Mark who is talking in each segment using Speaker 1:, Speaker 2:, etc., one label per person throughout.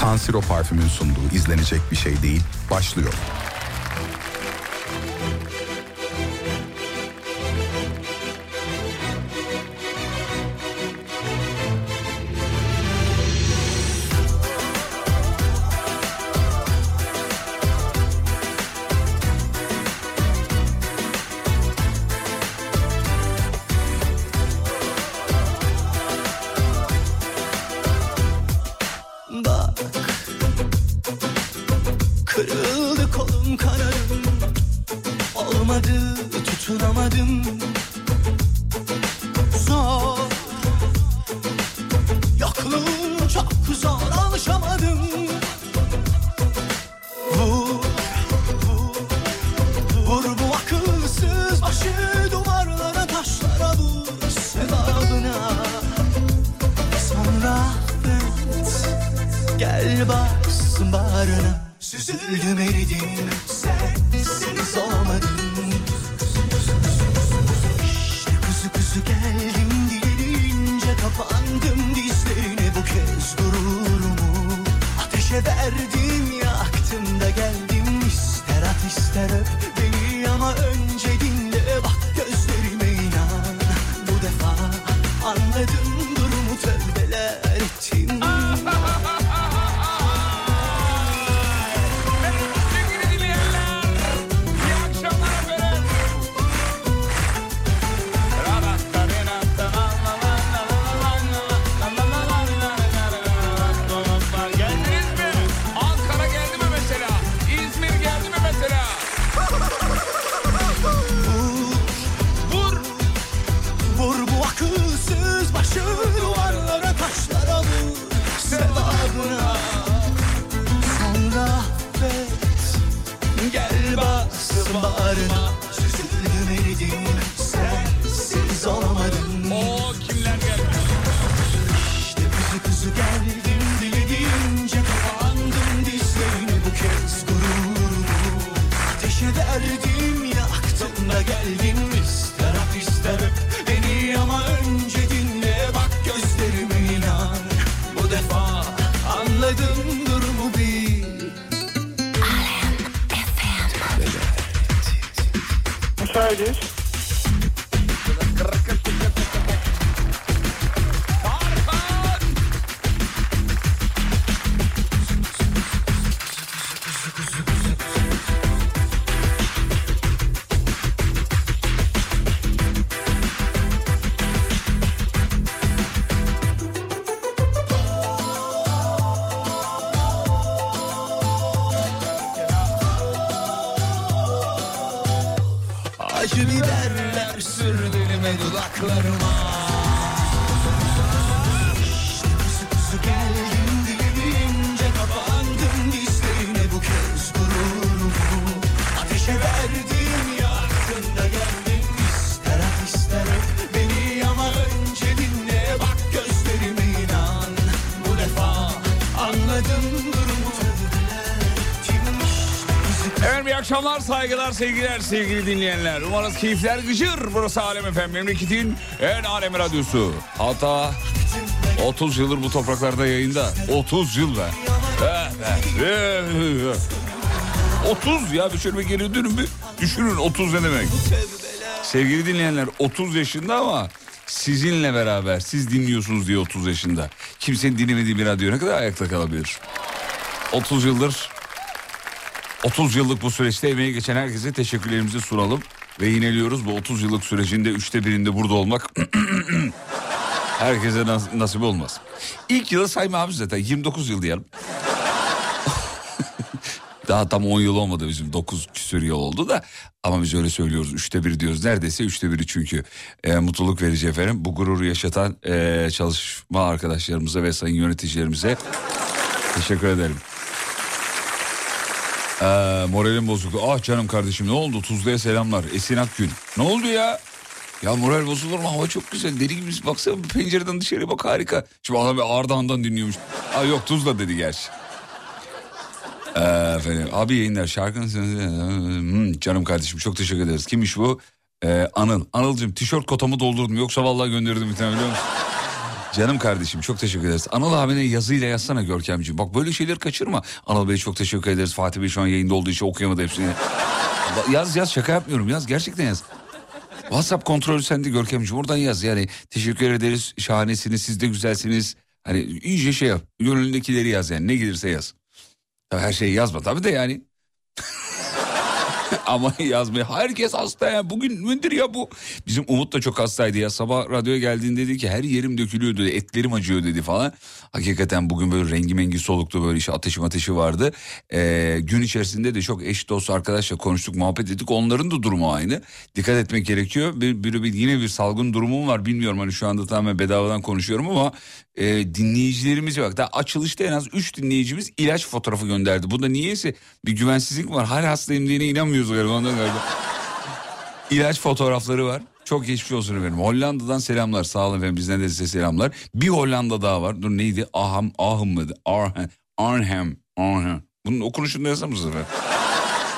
Speaker 1: San Siro parfümün sunduğu izlenecek bir şey değil başlıyor.
Speaker 2: Saygılar, sevgiler, sevgili dinleyenler. Umarız keyifler gıcır. Burası Alem Efem, memleketin en alem radyosu. Hatta 30 yıldır bu topraklarda yayında. 30 yıl be. Eh be. Eh, eh. 30 ya bir şöyle bir geri dönün bir düşünün 30 ne demek. Sevgili dinleyenler 30 yaşında ama sizinle beraber siz dinliyorsunuz diye 30 yaşında. Kimsenin dinlemediği bir radyo ne kadar ayakta kalabilir? 30 yıldır 30 yıllık bu süreçte emeği geçen herkese teşekkürlerimizi sunalım. Ve yineliyoruz bu 30 yıllık sürecinde üçte birinde burada olmak herkese nas- nasip olmaz. İlk yılı saymamız zaten 29 yıl diyelim. Daha tam 10 yıl olmadı bizim 9 küsür yıl oldu da ama biz öyle söylüyoruz üçte bir diyoruz neredeyse üçte biri çünkü e, mutluluk verici efendim bu gururu yaşatan e, çalışma arkadaşlarımıza ve sayın yöneticilerimize teşekkür ederim. Ee, moralim bozuldu. Ah canım kardeşim ne oldu? Tuzlu'ya selamlar. Esin Akgün. Ne oldu ya? Ya moral bozulur mu? Hava çok güzel. Deli gibi baksana pencereden dışarı bak harika. Şimdi adam Ardahan'dan dinliyormuş. Aa, yok Tuzla dedi gerçi. Ee, efendim, abi yayınlar şarkının hmm, canım kardeşim çok teşekkür ederiz. Kimmiş bu? Ee, Anıl. Anıl'cığım tişört kotamı doldurdum yoksa vallahi gönderirdim bir tane biliyor musun? Canım kardeşim çok teşekkür ederiz. Anıl abine yazıyla yazsana Görkemciğim. Bak böyle şeyleri kaçırma. Anıl Bey çok teşekkür ederiz. Fatih Bey şu an yayında olduğu için okuyamadı hepsini. Yaz yaz şaka yapmıyorum yaz gerçekten yaz. WhatsApp kontrolü sende Görkemciğim oradan yaz yani. Teşekkür ederiz şahanesiniz siz de güzelsiniz. Hani iyice şey yap. Gönlündekileri yaz yani ne gelirse yaz. Tabii her şeyi yazma tabii de yani. Ama yazmayı herkes hasta ya bugün mündür ya bu. Bizim Umut da çok hastaydı ya sabah radyoya geldiğinde dedi ki her yerim dökülüyor dedi etlerim acıyor dedi falan. Hakikaten bugün böyle rengi mengi soluktu böyle işte ateşim ateşi vardı. Ee, gün içerisinde de çok eş dost arkadaşla konuştuk muhabbet ettik onların da durumu aynı. Dikkat etmek gerekiyor. Bir, bir, bir- yine bir salgın durumum var bilmiyorum hani şu anda tamamen bedavadan konuşuyorum ama e, dinleyicilerimiz bak daha açılışta en az 3 dinleyicimiz ilaç fotoğrafı gönderdi. Bu da niyeyse bir güvensizlik var. Her hastayım diyene inanmıyoruz galiba ondan galiba. İlaç fotoğrafları var. Çok geçmiş olsun efendim. Hollanda'dan selamlar. Sağ olun efendim. Bizden de size selamlar. Bir Hollanda daha var. Dur neydi? Aham, Ahım mıydı? Arnhem. Arnhem. Arnhem. Bunun okunuşunu da yazar mısınız efendim?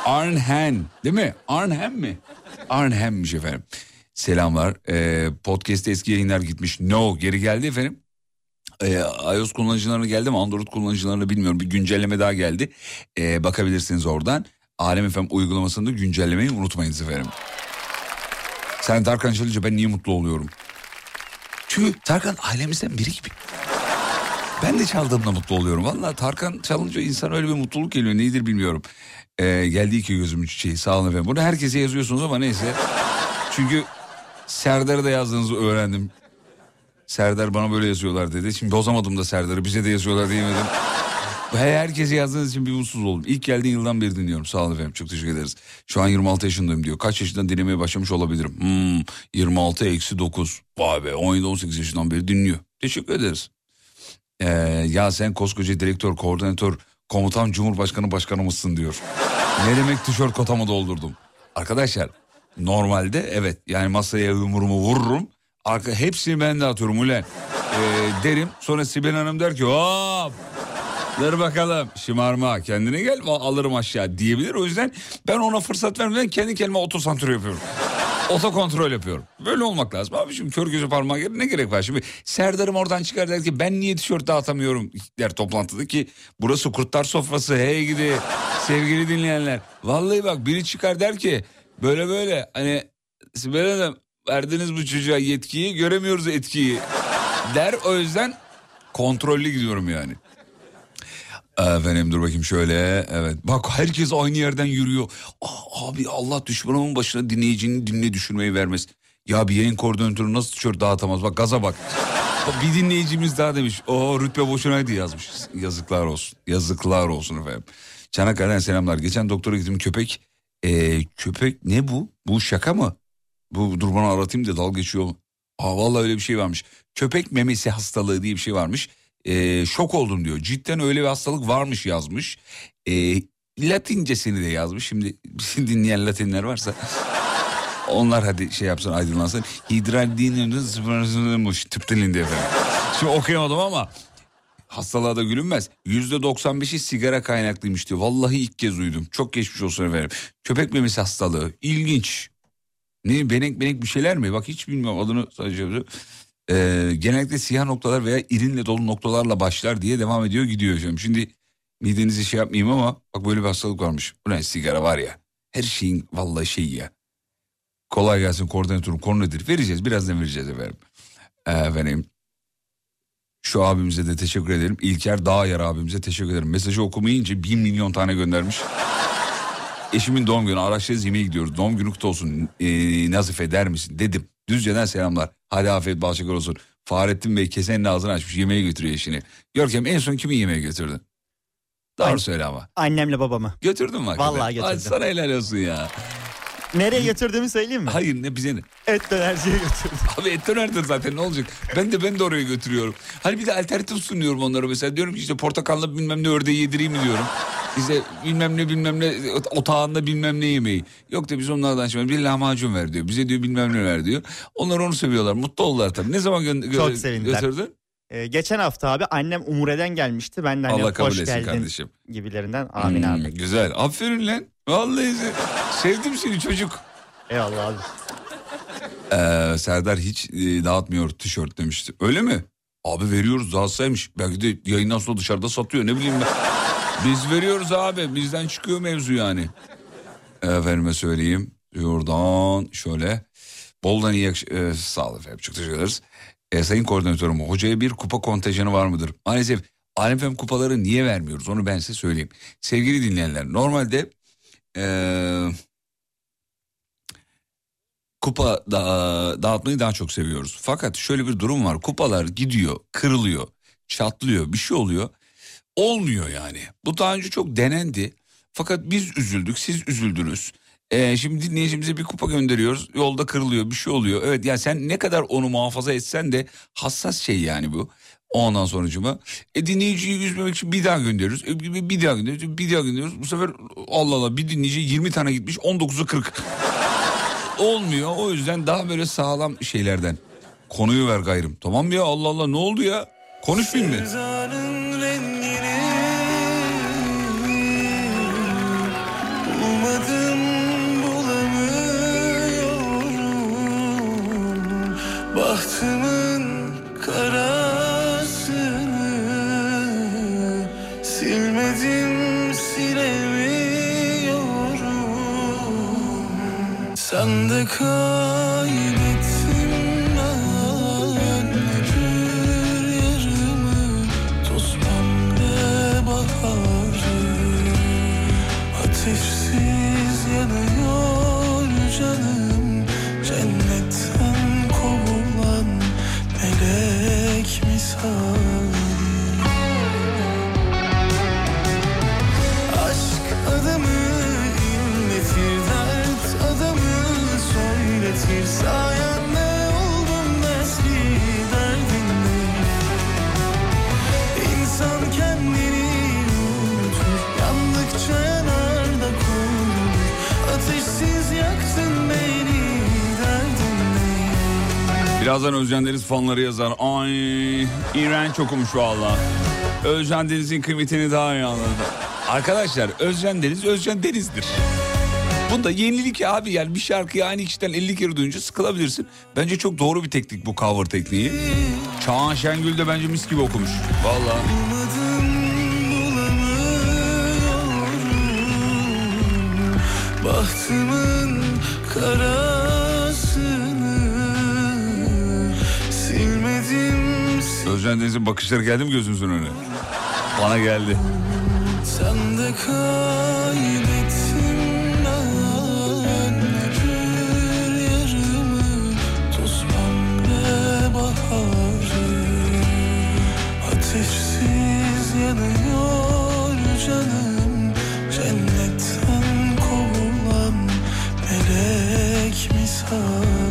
Speaker 2: Arnhem. Değil mi? Arnhem mi? Arnhem'miş efendim. Selamlar. Ee, podcast'te eski yayınlar gitmiş. No geri geldi efendim. Ee, iOS kullanıcılarına geldi mi Android kullanıcılarına bilmiyorum bir güncelleme daha geldi. Ee, bakabilirsiniz oradan. Alem FM uygulamasında güncellemeyi unutmayınız efendim. Sen Tarkan çalınca ben niye mutlu oluyorum? Çünkü Tarkan ailemizden biri gibi. Ben de çaldığımda mutlu oluyorum. Vallahi Tarkan çalınca insan öyle bir mutluluk geliyor. Nedir bilmiyorum. Ee, geldi ki gözümün çiçeği sağ olun efendim. Bunu herkese yazıyorsunuz ama neyse. Çünkü Serdar'a da yazdığınızı öğrendim. Serdar bana böyle yazıyorlar dedi. Şimdi bozamadım da Serdar'ı bize de yazıyorlar diyemedim. Herkese yazdığınız için bir mutsuz oldum. İlk geldiğin yıldan beri dinliyorum. Sağ olun efendim çok teşekkür ederiz. Şu an 26 yaşındayım diyor. Kaç yaşından dinlemeye başlamış olabilirim? Hmm, 26 eksi 9. Vay be 17-18 yaşından beri dinliyor. Teşekkür ederiz. Ee, ya sen koskoca direktör, koordinatör, komutan, cumhurbaşkanı başkanımızsın diyor. ne demek tişört kotamı doldurdum. Arkadaşlar normalde evet yani masaya yumruğumu vururum. Arka, hepsini ben de atıyorum ulan. Ee, derim sonra Sibel Hanım der ki hop Dur bakalım şımarma kendine gel alırım aşağı diyebilir. O yüzden ben ona fırsat vermeden kendi kendime otosantür yapıyorum. Oto kontrol yapıyorum. Böyle olmak lazım. Abi şimdi kör gözü parmağı ne gerek var? Şimdi Serdar'ım oradan çıkar der ki ben niye tişört dağıtamıyorum der toplantıda ki burası kurtlar sofrası hey gidi sevgili dinleyenler. Vallahi bak biri çıkar der ki böyle böyle hani Sibel Hanım verdiniz bu çocuğa yetkiyi göremiyoruz etkiyi der o yüzden kontrollü gidiyorum yani. Efendim dur bakayım şöyle evet bak herkes aynı yerden yürüyor. Aa, abi Allah düşmanımın başına dinleyicinin dinle düşürmeyi vermez. Ya bir yayın koordinatörü nasıl tişört dağıtamaz bak gaza bak. Bir dinleyicimiz daha demiş o rütbe boşunaydı yazmış. Yazıklar olsun yazıklar olsun efendim. Çanakkale'den selamlar. Geçen doktora gittim köpek. Ee, köpek ne bu? Bu şaka mı? Bu dur bana aratayım da dal geçiyor? Aa vallahi öyle bir şey varmış. Köpek memesi hastalığı diye bir şey varmış. Ee, şok oldum diyor. Cidden öyle bir hastalık varmış yazmış. Ee, Latincesini de yazmış. Şimdi bizi dinleyen Latinler varsa onlar hadi şey yapsın aydınlansın. Hidraldinmiş tıp dilinde efendim. Şimdi okuyamadım ama hastalığa da gülünmez. Yüzde 95'i sigara kaynaklıymış diyor. Vallahi ilk kez duydum. Çok geçmiş olsun efendim. Köpek memesi hastalığı. İlginç. Ne benek benek bir şeyler mi? Bak hiç bilmiyorum adını sadece. Ee, genellikle siyah noktalar veya irinle dolu noktalarla başlar diye devam ediyor gidiyor. Şimdi, şimdi midenizi şey yapmayayım ama bak böyle bir hastalık varmış. Ne sigara var ya. Her şeyin vallahi şeyi ya. Kolay gelsin koordinatörüm konu nedir? Vereceğiz birazdan vereceğiz efendim. Ee, efendim. Şu abimize de teşekkür ederim. İlker Dağyer abimize teşekkür ederim. Mesajı okumayınca bin milyon tane göndermiş. Eşimin doğum günü araçlarız yemeğe gidiyoruz. Doğum günü kutlu olsun ee, Nazife misin dedim. Düzce'den selamlar. Hadi afiyet bal şeker olsun. Fahrettin Bey kesenin ağzını açmış yemeğe götürüyor eşini. Görkem en son kimi yemeğe götürdün? Doğru söyle ama.
Speaker 3: Annemle babamı.
Speaker 2: Götürdün mü hakikaten?
Speaker 3: Vallahi götürdüm.
Speaker 2: Hadi sana helal olsun ya.
Speaker 3: Nereye götürdüğümü söyleyeyim mi?
Speaker 2: Hayır ne bize ne?
Speaker 3: Et dönerciye götürdüm.
Speaker 2: Abi et dönerdir zaten ne olacak? Ben de ben de oraya götürüyorum. Hani bir de alternatif sunuyorum onlara mesela. Diyorum ki işte portakallı bilmem ne ördeği yedireyim mi diyorum. İşte bilmem ne bilmem ne otağında bilmem ne yemeği. Yok da biz onlardan şimdi bir lahmacun ver diyor. Bize diyor bilmem ne ver diyor. Onlar onu seviyorlar. Mutlu oldular tabii. Ne zaman gö-
Speaker 3: Çok
Speaker 2: gö-
Speaker 3: sevindiler.
Speaker 2: götürdün?
Speaker 3: Ee, geçen hafta abi annem Umre'den gelmişti. Ben de hani
Speaker 2: Allah kabul
Speaker 3: hoş
Speaker 2: etsin
Speaker 3: geldin
Speaker 2: kardeşim.
Speaker 3: gibilerinden. Amin
Speaker 2: Hmm,
Speaker 3: abi.
Speaker 2: Güzel. Aferin lan. Vallahi se- sevdim seni çocuk.
Speaker 3: Eyvallah abi.
Speaker 2: Ee, Serdar hiç e, dağıtmıyor tişört demişti. Öyle mi? Abi veriyoruz dağıtsaymış. Belki de yayından sonra dışarıda satıyor ne bileyim ben. Biz veriyoruz abi bizden çıkıyor mevzu yani. Efendime söyleyeyim. Buradan şöyle. Boldan iyi akş- e, sağ olun efendim çok teşekkür ederiz. E, sayın koordinatörüm hocaya bir kupa kontenjanı var mıdır? Maalesef Alem FM kupaları niye vermiyoruz onu ben size söyleyeyim. Sevgili dinleyenler normalde e, kupa da, dağıtmayı daha çok seviyoruz. Fakat şöyle bir durum var kupalar gidiyor kırılıyor çatlıyor bir şey oluyor. Olmuyor yani. Bu daha önce çok denendi. Fakat biz üzüldük, siz üzüldünüz. Ee, şimdi dinleyicimize bir kupa gönderiyoruz. Yolda kırılıyor, bir şey oluyor. Evet yani sen ne kadar onu muhafaza etsen de hassas şey yani bu. Ondan sonucuma. E dinleyiciyi üzmemek için bir daha gönderiyoruz. E, bir daha gönderiyoruz, bir daha gönderiyoruz. Bu sefer Allah Allah bir dinleyici 20 tane gitmiş, 19'u 40. Olmuyor. O yüzden daha böyle sağlam şeylerden. Konuyu ver gayrım. Tamam ya Allah Allah ne oldu ya? Konuşmayayım mı?
Speaker 4: Bahtımın karasını Silmedim silemiyorum. Sen de
Speaker 2: Birazdan Özcan Deniz fanları yazar. Ay iğrenç okumuş valla. Özcan Deniz'in kıymetini daha iyi anladı. Arkadaşlar Özcan Deniz Özcan Deniz'dir. Bunda yenilik ya abi yani bir şarkıyı aynı kişiden 50 kere duyunca sıkılabilirsin. Bence çok doğru bir teknik bu cover tekniği. Çağan Şengül de bence mis gibi okumuş. Valla.
Speaker 4: Bahtımın karasını
Speaker 2: Özcan Deniz'in bakışları geldi mi gözünüzün önüne? Bana geldi.
Speaker 4: Sen de Cennetten kovulan melek misali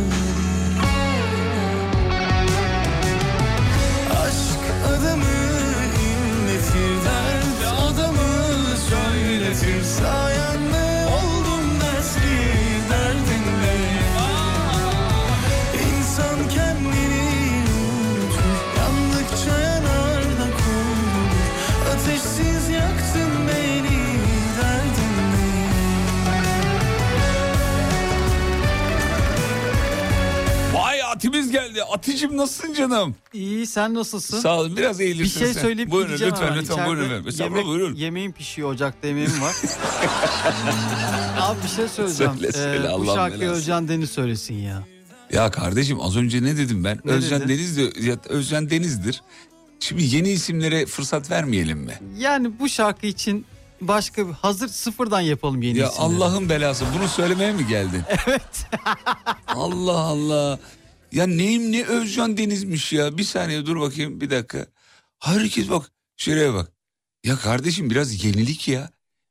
Speaker 2: Atimiz geldi. Aticim nasılsın canım?
Speaker 3: İyi sen nasılsın?
Speaker 2: Sağ ol biraz
Speaker 3: bir
Speaker 2: eğilirsin
Speaker 3: şey
Speaker 2: sen.
Speaker 3: söyleyip
Speaker 2: buyurun,
Speaker 3: gideceğim
Speaker 2: lütfen,
Speaker 3: hemen.
Speaker 2: lütfen
Speaker 3: İçeride
Speaker 2: buyurun efendim.
Speaker 3: Yemek,
Speaker 2: buyurun.
Speaker 3: Yemeğim pişiyor ocakta yemeğim var. Abi bir şey söyleyeceğim.
Speaker 2: Söyle, söyle,
Speaker 3: Ee, bu şarkıyı. Özcan Deniz söylesin ya.
Speaker 2: Ya kardeşim az önce ne dedim ben?
Speaker 3: Ne
Speaker 2: Özcan
Speaker 3: dedin?
Speaker 2: Deniz de Özcan Deniz'dir. Şimdi yeni isimlere fırsat vermeyelim mi?
Speaker 3: Yani bu şarkı için başka bir hazır sıfırdan yapalım yeni
Speaker 2: ya
Speaker 3: isimleri.
Speaker 2: Allah'ın belası bunu söylemeye mi geldin?
Speaker 3: Evet.
Speaker 2: Allah Allah. Ya neyim ne Özcan Deniz'miş ya. Bir saniye dur bakayım bir dakika. Herkes bak şuraya bak. Ya kardeşim biraz yenilik ya.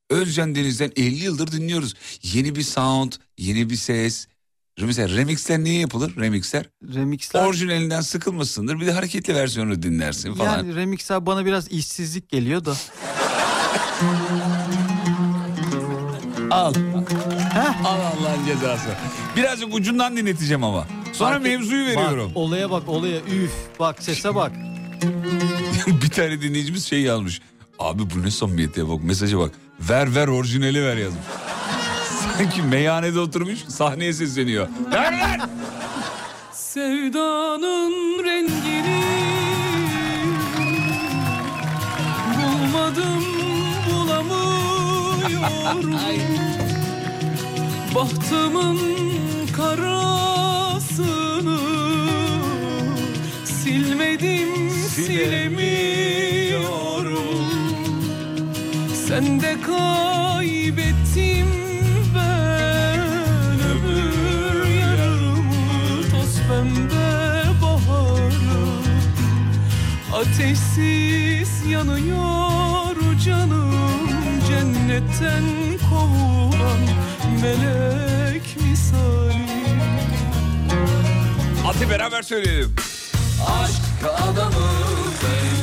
Speaker 2: Özcan Deniz'den 50 yıldır dinliyoruz. Yeni bir sound, yeni bir ses. Mesela remixler niye yapılır? Remixler.
Speaker 3: Remixler
Speaker 2: Orijinalinden sıkılmışsındır. Bir de hareketli versiyonu dinlersin falan.
Speaker 3: yani remixler bana biraz işsizlik geliyor da.
Speaker 2: Al. Al Allah'ın cezası. Birazcık ucundan dinleteceğim ama. Sonra
Speaker 3: Fark et-
Speaker 2: mevzuyu veriyorum.
Speaker 3: Bak, olaya bak olaya üf bak sese bak.
Speaker 2: bir tane dinleyicimiz şey yazmış. Abi bu ne samimiyet ya bak mesaja bak. Ver ver orijinali ver yazmış. Sanki meyhanede oturmuş sahneye sesleniyor. Ver ver.
Speaker 5: Sevdanın rengini Bulmadım bulamıyorum Bahtımın karasını Silmedim silemiyorum. Sen de kaybettim ben Ömür yarımı toz pembe baharı. Ateşsiz yanıyor canım Cennetten kovulan melek misali
Speaker 2: Hadi beraber söyleyelim.
Speaker 5: Aşk adamı söyletir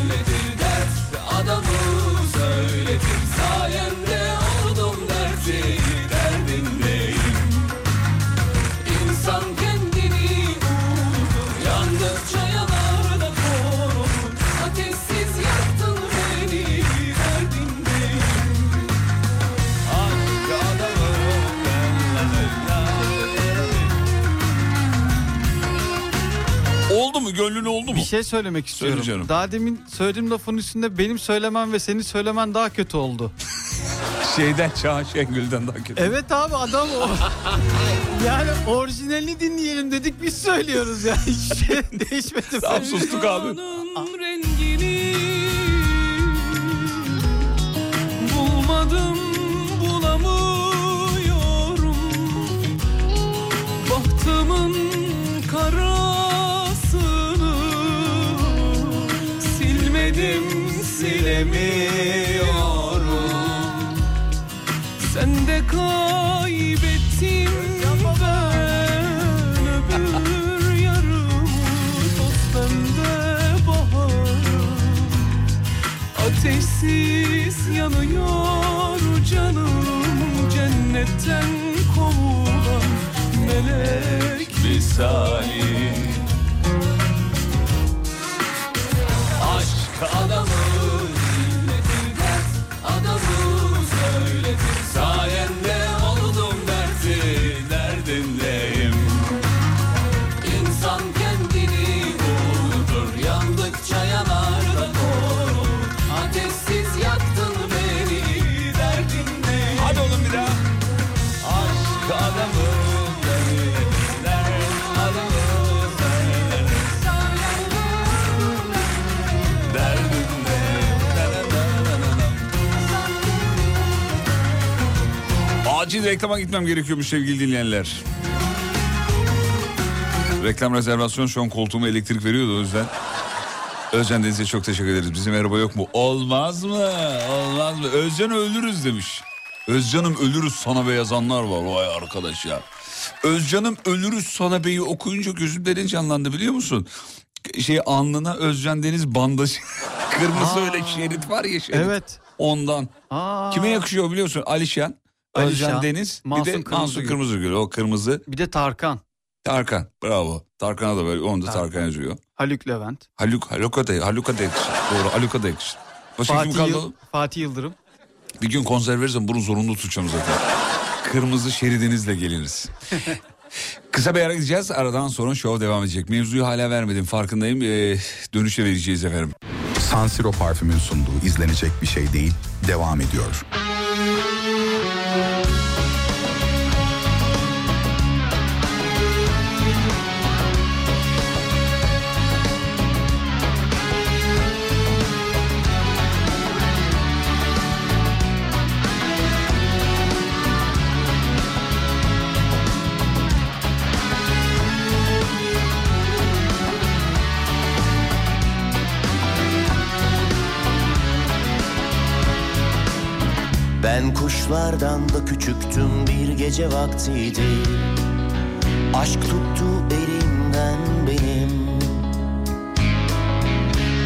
Speaker 3: Bir şey söylemek istiyorum.
Speaker 2: canım.
Speaker 3: Daha demin söylediğim lafın üstünde benim söylemem ve senin söylemen daha kötü oldu.
Speaker 2: Şeyden Çağan Şengül'den daha kötü.
Speaker 3: Evet abi adam o. yani orijinalini dinleyelim dedik biz söylüyoruz ya. Hiçbir şey değişmedi.
Speaker 2: Tamam sustuk abi.
Speaker 5: Rengini bulmadım bulamıyorum Bahtımın karasını silemiyorum Sen de kaybettim ben öbür yarımı toz pembe baharı Ateşsiz yanıyor canım cennetten kovulan melek misali Aşk adamı Sayende
Speaker 2: Acil reklama gitmem gerekiyormuş sevgili dinleyenler. Reklam rezervasyon şu an koltuğuma elektrik veriyordu o yüzden. Özcan Deniz'e çok teşekkür ederiz. Bizim araba yok mu? Olmaz mı? Olmaz mı? Özcan öldürürüz demiş. Özcan'ım ölürüz sana be yazanlar var. Vay arkadaş ya. Özcan'ım ölürüz sana beyi okuyunca gözümde ne canlandı biliyor musun? Şey alnına Özcan Deniz bandajı. Kırmızı öyle şerit var ya şerit.
Speaker 3: Evet.
Speaker 2: Ondan.
Speaker 3: Aa,
Speaker 2: Kime yakışıyor biliyor musun? Alişan, Özcan
Speaker 3: Alişan,
Speaker 2: Deniz, bir
Speaker 3: Mahsun
Speaker 2: de
Speaker 3: Kırmızıgül.
Speaker 2: Mansur Kırmızıgül. O kırmızı.
Speaker 3: Bir de Tarkan.
Speaker 2: Tarkan. Bravo. Tarkan'a da böyle. Onda
Speaker 3: Tarkan.
Speaker 2: Tarkan yazıyor.
Speaker 3: Haluk Levent.
Speaker 2: Haluk, Haluk'a da, Haluk'a da yakışır. Doğru, Haluk'a da yakışır. Başka kim
Speaker 3: Fatih,
Speaker 2: kaldı
Speaker 3: Yıl-? Fatih Yıldırım.
Speaker 2: Bir gün konser verirsem bunu zorunlu tutacağım zaten. Kırmızı şeridinizle geliriz. Kısa bir ara gideceğiz. Aradan sonra show devam edecek. Mevzuyu hala vermedim farkındayım. Ee, dönüşe vereceğiz efendim.
Speaker 6: San Siro parfümün sunduğu izlenecek bir şey değil devam ediyor.
Speaker 7: Ben kuşlardan da küçüktüm bir gece vaktiydi. Aşk tuttu elimden benim.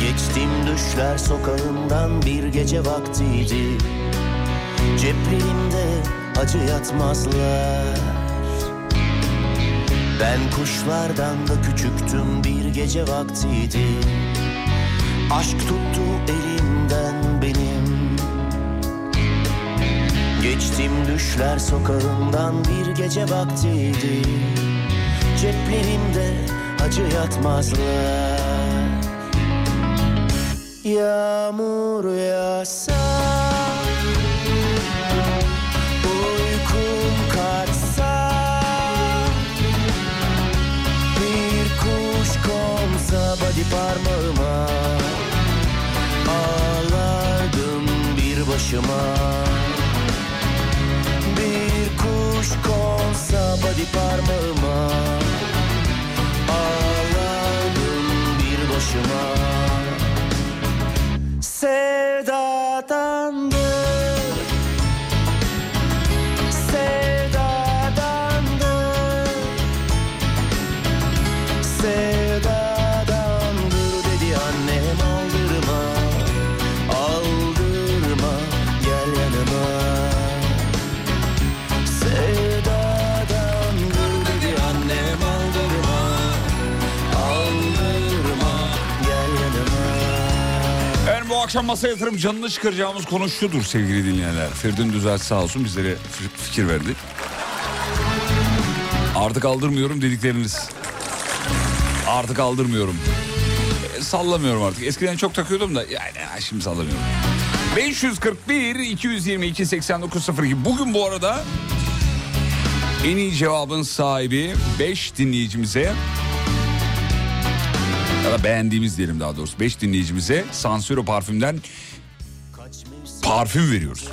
Speaker 7: Geçtim düşler sokağından bir gece vaktiydi. Ceplerimde acı yatmazlar. Ben kuşlardan da küçüktüm bir gece vaktiydi. Aşk tuttu elimden Geçtim düşler sokağından bir gece vaktiydi. Ceplerimde acı yatmazlar. Yağmur yağsa Uykum kaçsa Bir kuş konsa body parmağıma Ağlardım bir başıma konsa body parmağıma. Ağlardım bir başıma. Sevdadandır
Speaker 2: akşam masaya yatırıp canını çıkaracağımız konu şudur sevgili dinleyenler. Feridun Düzelt sağ olsun bizlere fikir verdi. Artık aldırmıyorum dedikleriniz. Artık aldırmıyorum. E, sallamıyorum artık. Eskiden çok takıyordum da yani ya, şimdi sallamıyorum. 541 222 8902 Bugün bu arada en iyi cevabın sahibi 5 dinleyicimize ya da beğendiğimiz diyelim daha doğrusu 5 dinleyicimize Sansiro parfümden parfüm veriyoruz.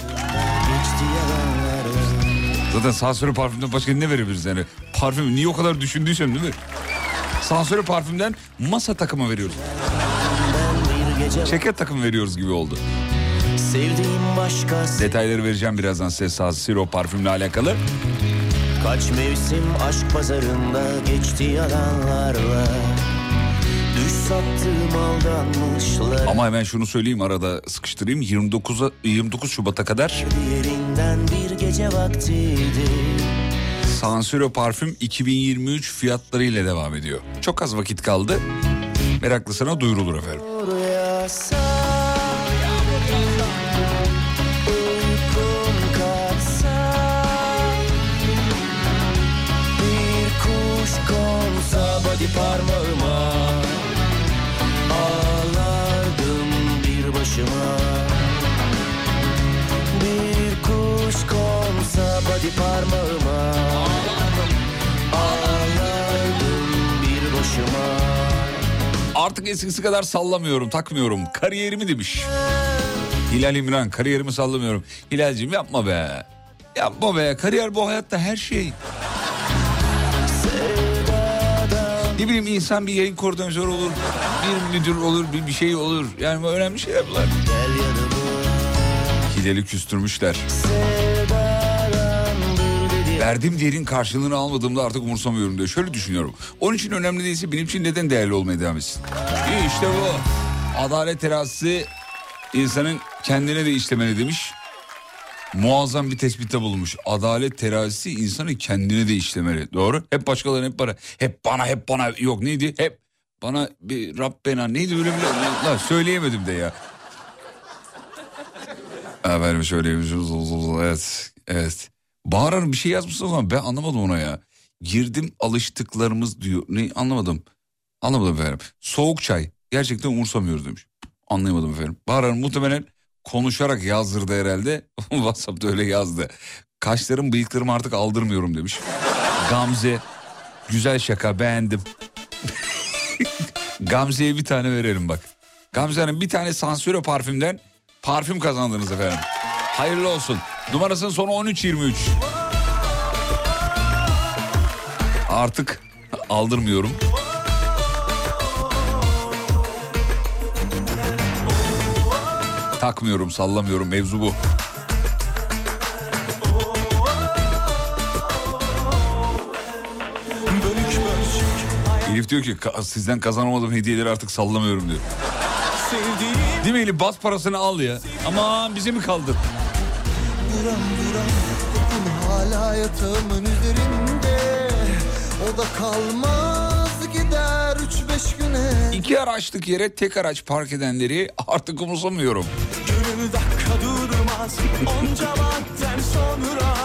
Speaker 2: Zaten Sansiro parfümden başka ne verebiliriz yani? Parfüm niye o kadar düşündüysen değil mi? Sansiro parfümden masa takımı veriyoruz. Ceket takımı veriyoruz gibi oldu.
Speaker 7: Sevdiğim başkası
Speaker 2: Detayları vereceğim birazdan size Sansiro parfümle alakalı.
Speaker 7: Kaç mevsim aşk pazarında geçti yalanlarla Düş sattığım aldanmışlar
Speaker 2: Ama hemen şunu söyleyeyim arada sıkıştırayım. 29'a 29 Şubat'a kadar
Speaker 7: Diğerinden bir gece vaktiydi
Speaker 2: Sansiro parfüm 2023 fiyatlarıyla devam ediyor. Çok az vakit kaldı. Meraklısına duyurulur efendim.
Speaker 7: Rüyasa başıma Bir kuş konsa body parmağıma
Speaker 2: Artık eskisi kadar sallamıyorum, takmıyorum. Kariyerimi demiş. Hilal İmran, kariyerimi sallamıyorum. Hilal'cim yapma be. Yapma be. Kariyer bu hayatta her şey. Ne bileyim insan bir yayın koordinatörü olur, bir müdür olur, bir, bir şey olur. Yani önemli şeyler bunlar. Hilal'i küstürmüşler. Verdiğim değerin karşılığını almadığımda artık umursamıyorum diyor. Şöyle düşünüyorum. Onun için önemli değilse benim için neden değerli olmaya devam etsin? İşte bu. Adalet terazisi insanın kendine de işlemeli demiş. Muazzam bir tespitte bulunmuş. Adalet terazisi insanın kendine de işlemeli. Doğru. Hep başkalarına hep bana. Hep bana hep bana. Yok neydi? Hep bana bir Rabbena neydi böyle bir Lan söyleyemedim de ya. Efendim söyleyemişiz. Evet. Evet. Bahar bir şey yazmışsınız ama ben anlamadım ona ya. Girdim alıştıklarımız diyor. Ne anlamadım. Anlamadım efendim. Soğuk çay. Gerçekten umursamıyoruz demiş. Anlayamadım efendim. Bahar muhtemelen konuşarak yazdırdı herhalde. WhatsApp'ta öyle yazdı. Kaşlarım bıyıklarımı artık aldırmıyorum demiş. Gamze. Güzel şaka beğendim. Gamze'ye bir tane verelim bak. Gamze Hanım bir tane sansüre parfümden parfüm kazandınız efendim. Hayırlı olsun. Numarasının sonu 1323. Artık aldırmıyorum. Takmıyorum, sallamıyorum. Mevzu bu. Elif diyor ki "Ka- sizden kazanamadığım hediyeleri artık sallamıyorum diyor. Değil mi Elif? Bas parasını al ya. Aman bize mi kaldı?
Speaker 1: Buram buram hala yatağımın üzerinde O da kalmaz
Speaker 2: İki araçlık yere tek araç park edenleri artık umursamıyorum.
Speaker 7: Gönül dakika durmaz Onca vakten sonra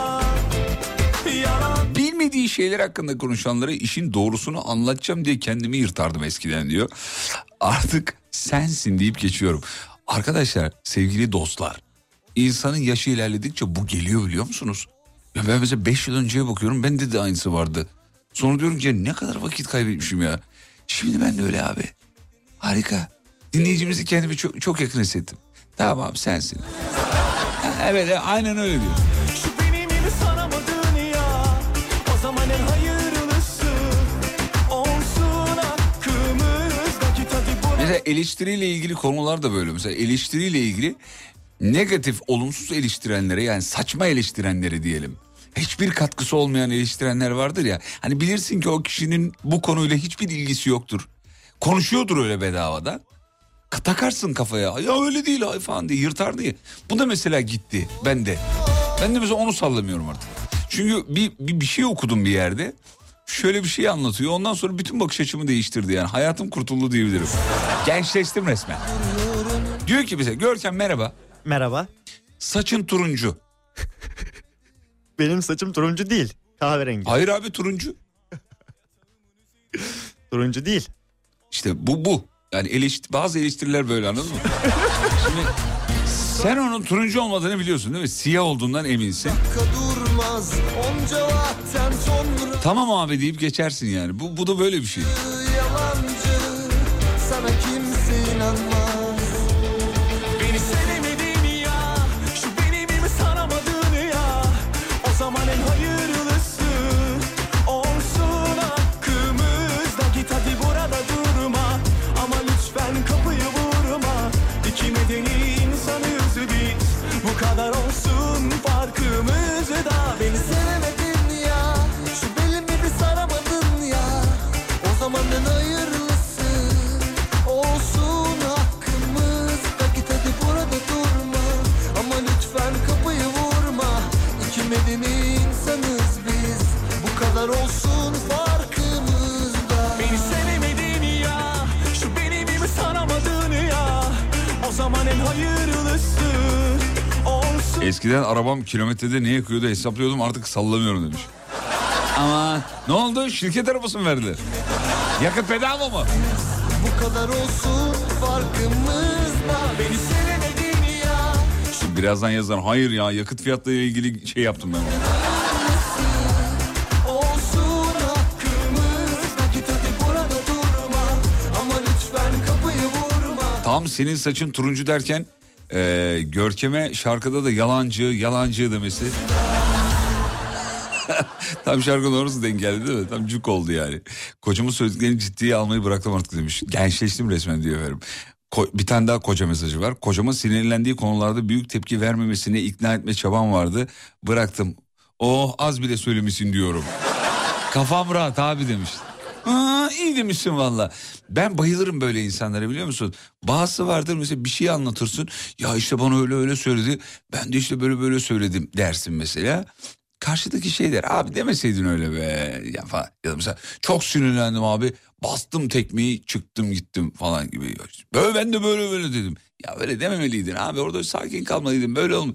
Speaker 2: Bilmediği şeyler hakkında konuşanlara işin doğrusunu anlatacağım diye kendimi yırtardım eskiden diyor. Artık sensin deyip geçiyorum. Arkadaşlar sevgili dostlar insanın yaşı ilerledikçe bu geliyor biliyor musunuz? Ya ben mesela 5 yıl önceye bakıyorum bende de aynısı vardı. Sonra diyorum ki ne kadar vakit kaybetmişim ya. Şimdi ben de öyle abi. Harika. Dinleyicimizi kendimi çok, çok yakın hissettim. Tamam abi sensin. Evet aynen öyle diyor. Mesela eleştiriyle ilgili konular da böyle. Mesela eleştiriyle ilgili negatif, olumsuz eleştirenlere yani saçma eleştirenlere diyelim. Hiçbir katkısı olmayan eleştirenler vardır ya. Hani bilirsin ki o kişinin bu konuyla hiçbir ilgisi yoktur. Konuşuyordur öyle bedavadan. Ka- Takarsın kafaya. Ya öyle değil ay falan diye yırtar diye. Bu da mesela gitti bende. Ben de mesela onu sallamıyorum artık. Çünkü bir, bir, bir şey okudum bir yerde. Şöyle bir şey anlatıyor. Ondan sonra bütün bakış açımı değiştirdi yani. Hayatım kurtuldu diyebilirim. Gençleştim resmen. Diyor ki bize Görkem merhaba.
Speaker 6: Merhaba.
Speaker 2: Saçın turuncu.
Speaker 6: Benim saçım turuncu değil. Kahverengi.
Speaker 2: Hayır abi turuncu.
Speaker 6: Turuncu değil.
Speaker 2: İşte bu bu. Yani eleştir, bazı eleştiriler böyle anladın mı? Şimdi sen onun turuncu olmadığını biliyorsun değil mi? Siyah olduğundan eminsin.
Speaker 8: Durmaz sonra
Speaker 2: Tamam abi deyip geçersin yani. Bu, bu da böyle bir şey. Eskiden arabam kilometrede ne yakıyordu hesaplıyordum artık sallamıyorum demiş. Ama ne oldu? Şirket arabası mı verdiler? Yakıt bedava mı?
Speaker 8: Bu kadar olsun farkımızda
Speaker 4: Beni sevemedin ya
Speaker 2: Şimdi birazdan yazan hayır ya yakıt fiyatlarıyla ilgili şey yaptım ben. Tam senin saçın turuncu derken e, Görkem'e şarkıda da yalancı yalancı demesi. Tam şarkı doğrusu denk geldi değil mi? Tam cuk oldu yani. Kocamın söylediklerini ciddiye almayı bıraktım artık demiş. Gençleştim resmen diyor efendim. Ko- bir tane daha koca mesajı var. Kocamın sinirlendiği konularda büyük tepki vermemesine ikna etme çabam vardı. Bıraktım. Oh az bile söylemişsin diyorum. Kafam rahat abi demiş. Aa, iyi demişsin valla. Ben bayılırım böyle insanlara biliyor musun? Bazısı vardır mesela bir şey anlatırsın. Ya işte bana öyle öyle söyledi. Ben de işte böyle böyle söyledim dersin mesela. Karşıdaki şey der abi demeseydin öyle be. Ya, falan. ya mesela çok sinirlendim abi. Bastım tekmeyi çıktım gittim falan gibi. Böyle ben de böyle böyle dedim. Ya öyle dememeliydin abi orada sakin kalmalıydın böyle olma.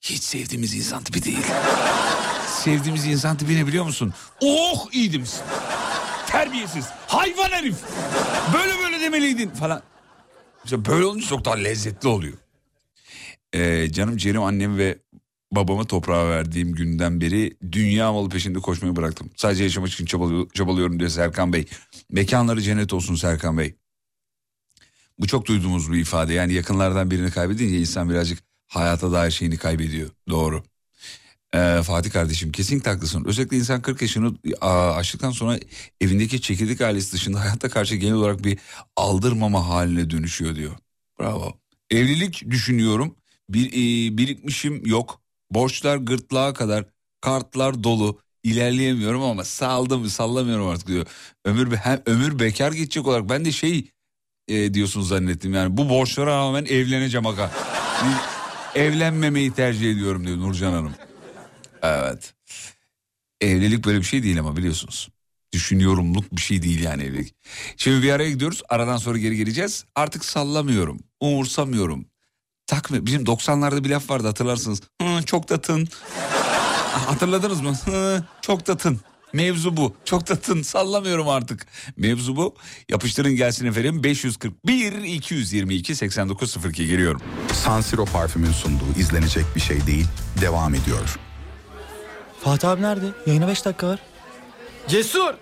Speaker 2: Hiç sevdiğimiz insan tipi değil. Sevdiğimiz insan tipi ne biliyor musun? Oh iyi demişsin. Terbiyesiz. Hayvan herif. Böyle böyle demeliydin falan. İşte böyle olunca çok daha lezzetli oluyor. Ee, canım ciğerim annem ve babamı toprağa verdiğim günden beri dünya malı peşinde koşmayı bıraktım. Sadece yaşamak için çabalıyor- çabalıyorum diyor Serkan Bey. Mekanları cennet olsun Serkan Bey. Bu çok duyduğumuz bir ifade. Yani yakınlardan birini kaybedince insan birazcık hayata dair şeyini kaybediyor. Doğru. Ee, Fatih kardeşim kesinlikle haklısın. Özellikle insan 40 yaşını aştıktan sonra evindeki çekirdek ailesi dışında hayata karşı genel olarak bir aldırmama haline dönüşüyor diyor. Bravo. Evlilik düşünüyorum. Bir e, birikmişim yok. Borçlar gırtlağa kadar. Kartlar dolu. İlerleyemiyorum ama saldım sallamıyorum artık diyor. Ömür hem ömür bekar geçecek olarak ben de şey e, diyorsun zannettim yani bu borçlara rağmen evleneceğim aga. Evlenmemeyi tercih ediyorum diyor Nurcan Hanım. Evet. Evlilik böyle bir şey değil ama biliyorsunuz. Düşünüyorumluk bir şey değil yani evlilik. Şimdi bir araya gidiyoruz. Aradan sonra geri geleceğiz. Artık sallamıyorum. Umursamıyorum. Takmıyor. Bizim 90'larda bir laf vardı hatırlarsınız. Hı, çok da tın. Hatırladınız mı? Hı, çok da tın. Mevzu bu. Çok da tın sallamıyorum artık. Mevzu bu. Yapıştırın gelsin efendim. 541 222 8902 geliyorum.
Speaker 1: San Siro parfümün sunduğu izlenecek bir şey değil devam ediyor.
Speaker 6: Fatih abi nerede? Yayına 5 dakika var.
Speaker 3: Cesur.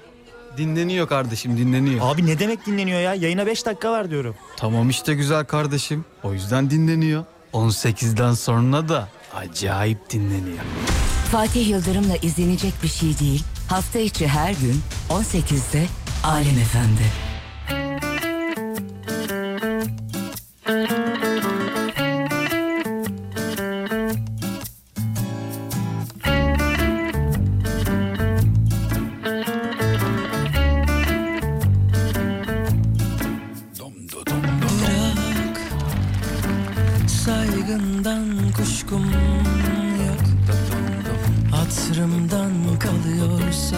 Speaker 3: Dinleniyor kardeşim dinleniyor.
Speaker 6: Abi ne demek dinleniyor ya? Yayına 5 dakika var diyorum.
Speaker 3: Tamam işte güzel kardeşim. O yüzden dinleniyor. 18'den sonra da acayip dinleniyor.
Speaker 9: Fatih Yıldırım'la izlenecek bir şey değil. Hafta içi her gün 18'de Alem Efendi.
Speaker 8: Saygından kuşkum yok. Hatırımdan kalıyorsa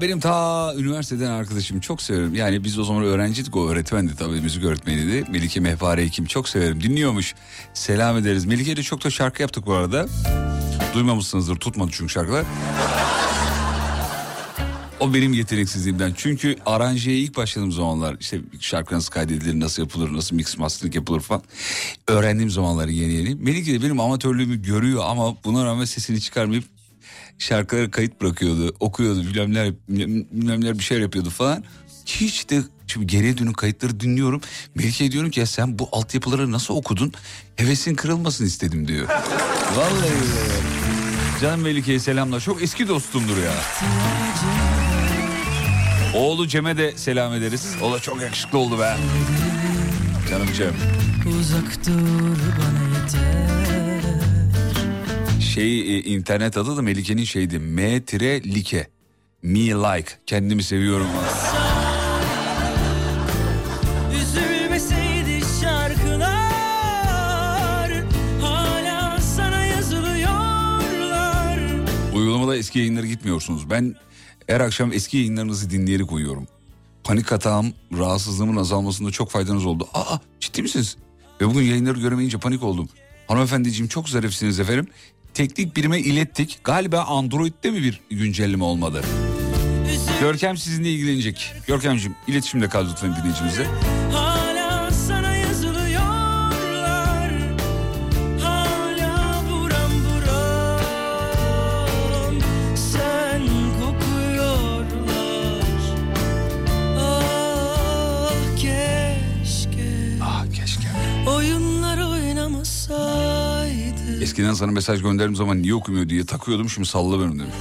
Speaker 2: Benim ta üniversiteden arkadaşım çok severim. Yani biz o zaman öğrenciydik o öğretmendi tabii müzik öğretmeniydi. Melike Mehpare Hekim çok severim dinliyormuş. Selam ederiz. Melike ile çok da şarkı yaptık bu arada. Duymamışsınızdır tutmadı çünkü şarkılar. O benim yeteneksizliğimden. Çünkü aranjeye ilk başladığım zamanlar işte şarkı nasıl kaydedilir, nasıl yapılır, nasıl mix mastering yapılır falan. Öğrendiğim zamanları yeni yeni. Melike de benim amatörlüğümü görüyor ama buna rağmen sesini çıkarmayıp şarkıları kayıt bırakıyordu, okuyordu, bilmemler, bilmemler bir şeyler yapıyordu falan. Hiç de şimdi geriye dönük kayıtları dinliyorum. Melike'ye diyorum ki ya sen bu altyapıları nasıl okudun? Hevesin kırılmasın istedim diyor. Vallahi. Canım Melike'ye selamlar. Çok eski dostumdur ya. Oğlu Cem'e de selam ederiz. O da çok yakışıklı oldu be. Canım Cem.
Speaker 8: Uzak dur bana yeter
Speaker 2: Şey e, internet adı da Melike'nin şeydi. M-like. Me like. Kendimi seviyorum. Uygulamada eski yayınlara gitmiyorsunuz. Ben her akşam eski yayınlarınızı dinleyerek uyuyorum. Panik atağım, rahatsızlığımın azalmasında çok faydanız oldu. Aa ciddi misiniz? Ve bugün yayınları göremeyince panik oldum. Hanımefendiciğim çok zarifsiniz efendim. Teknik birime ilettik. Galiba Android'de mi bir güncelleme olmadı? Görkem sizinle ilgilenecek. Görkemciğim iletişimde kal lütfen dinleyicimize. Eskiden sana mesaj gönderdiğim zaman niye okumuyor diye takıyordum şimdi sallamıyorum demiş.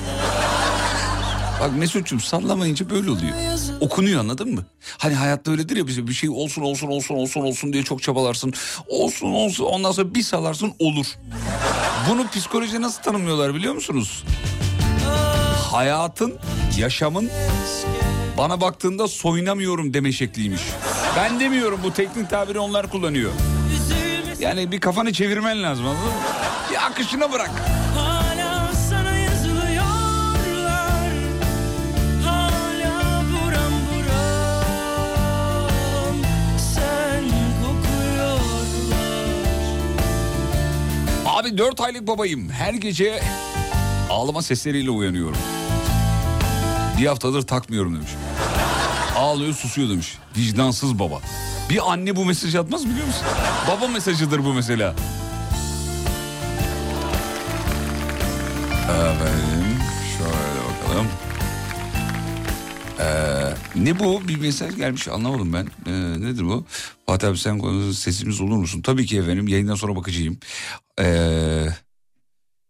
Speaker 2: Bak Mesut'cum sallamayınca böyle oluyor. Okunuyor anladın mı? Hani hayatta öyledir ya bize bir şey olsun olsun olsun olsun olsun diye çok çabalarsın. Olsun olsun ondan sonra bir salarsın olur. Bunu psikolojide nasıl tanımlıyorlar biliyor musunuz? Hayatın, yaşamın bana baktığında soyunamıyorum deme şekliymiş. Ben demiyorum bu teknik tabiri onlar kullanıyor. Yani bir kafanı çevirmen lazım anladın mı? Bir akışına bırak.
Speaker 8: Hala sana yazılıyorlar Hala buram buram Sen kokuyorlar
Speaker 2: Abi 4 aylık babayım. Her gece ağlama sesleriyle uyanıyorum. Bir haftadır takmıyorum demiş. Ağlıyor susuyor demiş. Vicdansız baba. Bir anne bu mesajı atmaz biliyor musun? Baba mesajıdır bu mesela. Efendim şöyle bakalım. Ee, ne bu? Bir mesaj gelmiş anlamadım ben. Ee, nedir bu? Fatih abi sen sesimiz olur musun? Tabii ki efendim yayından sonra bakacağım. Ee,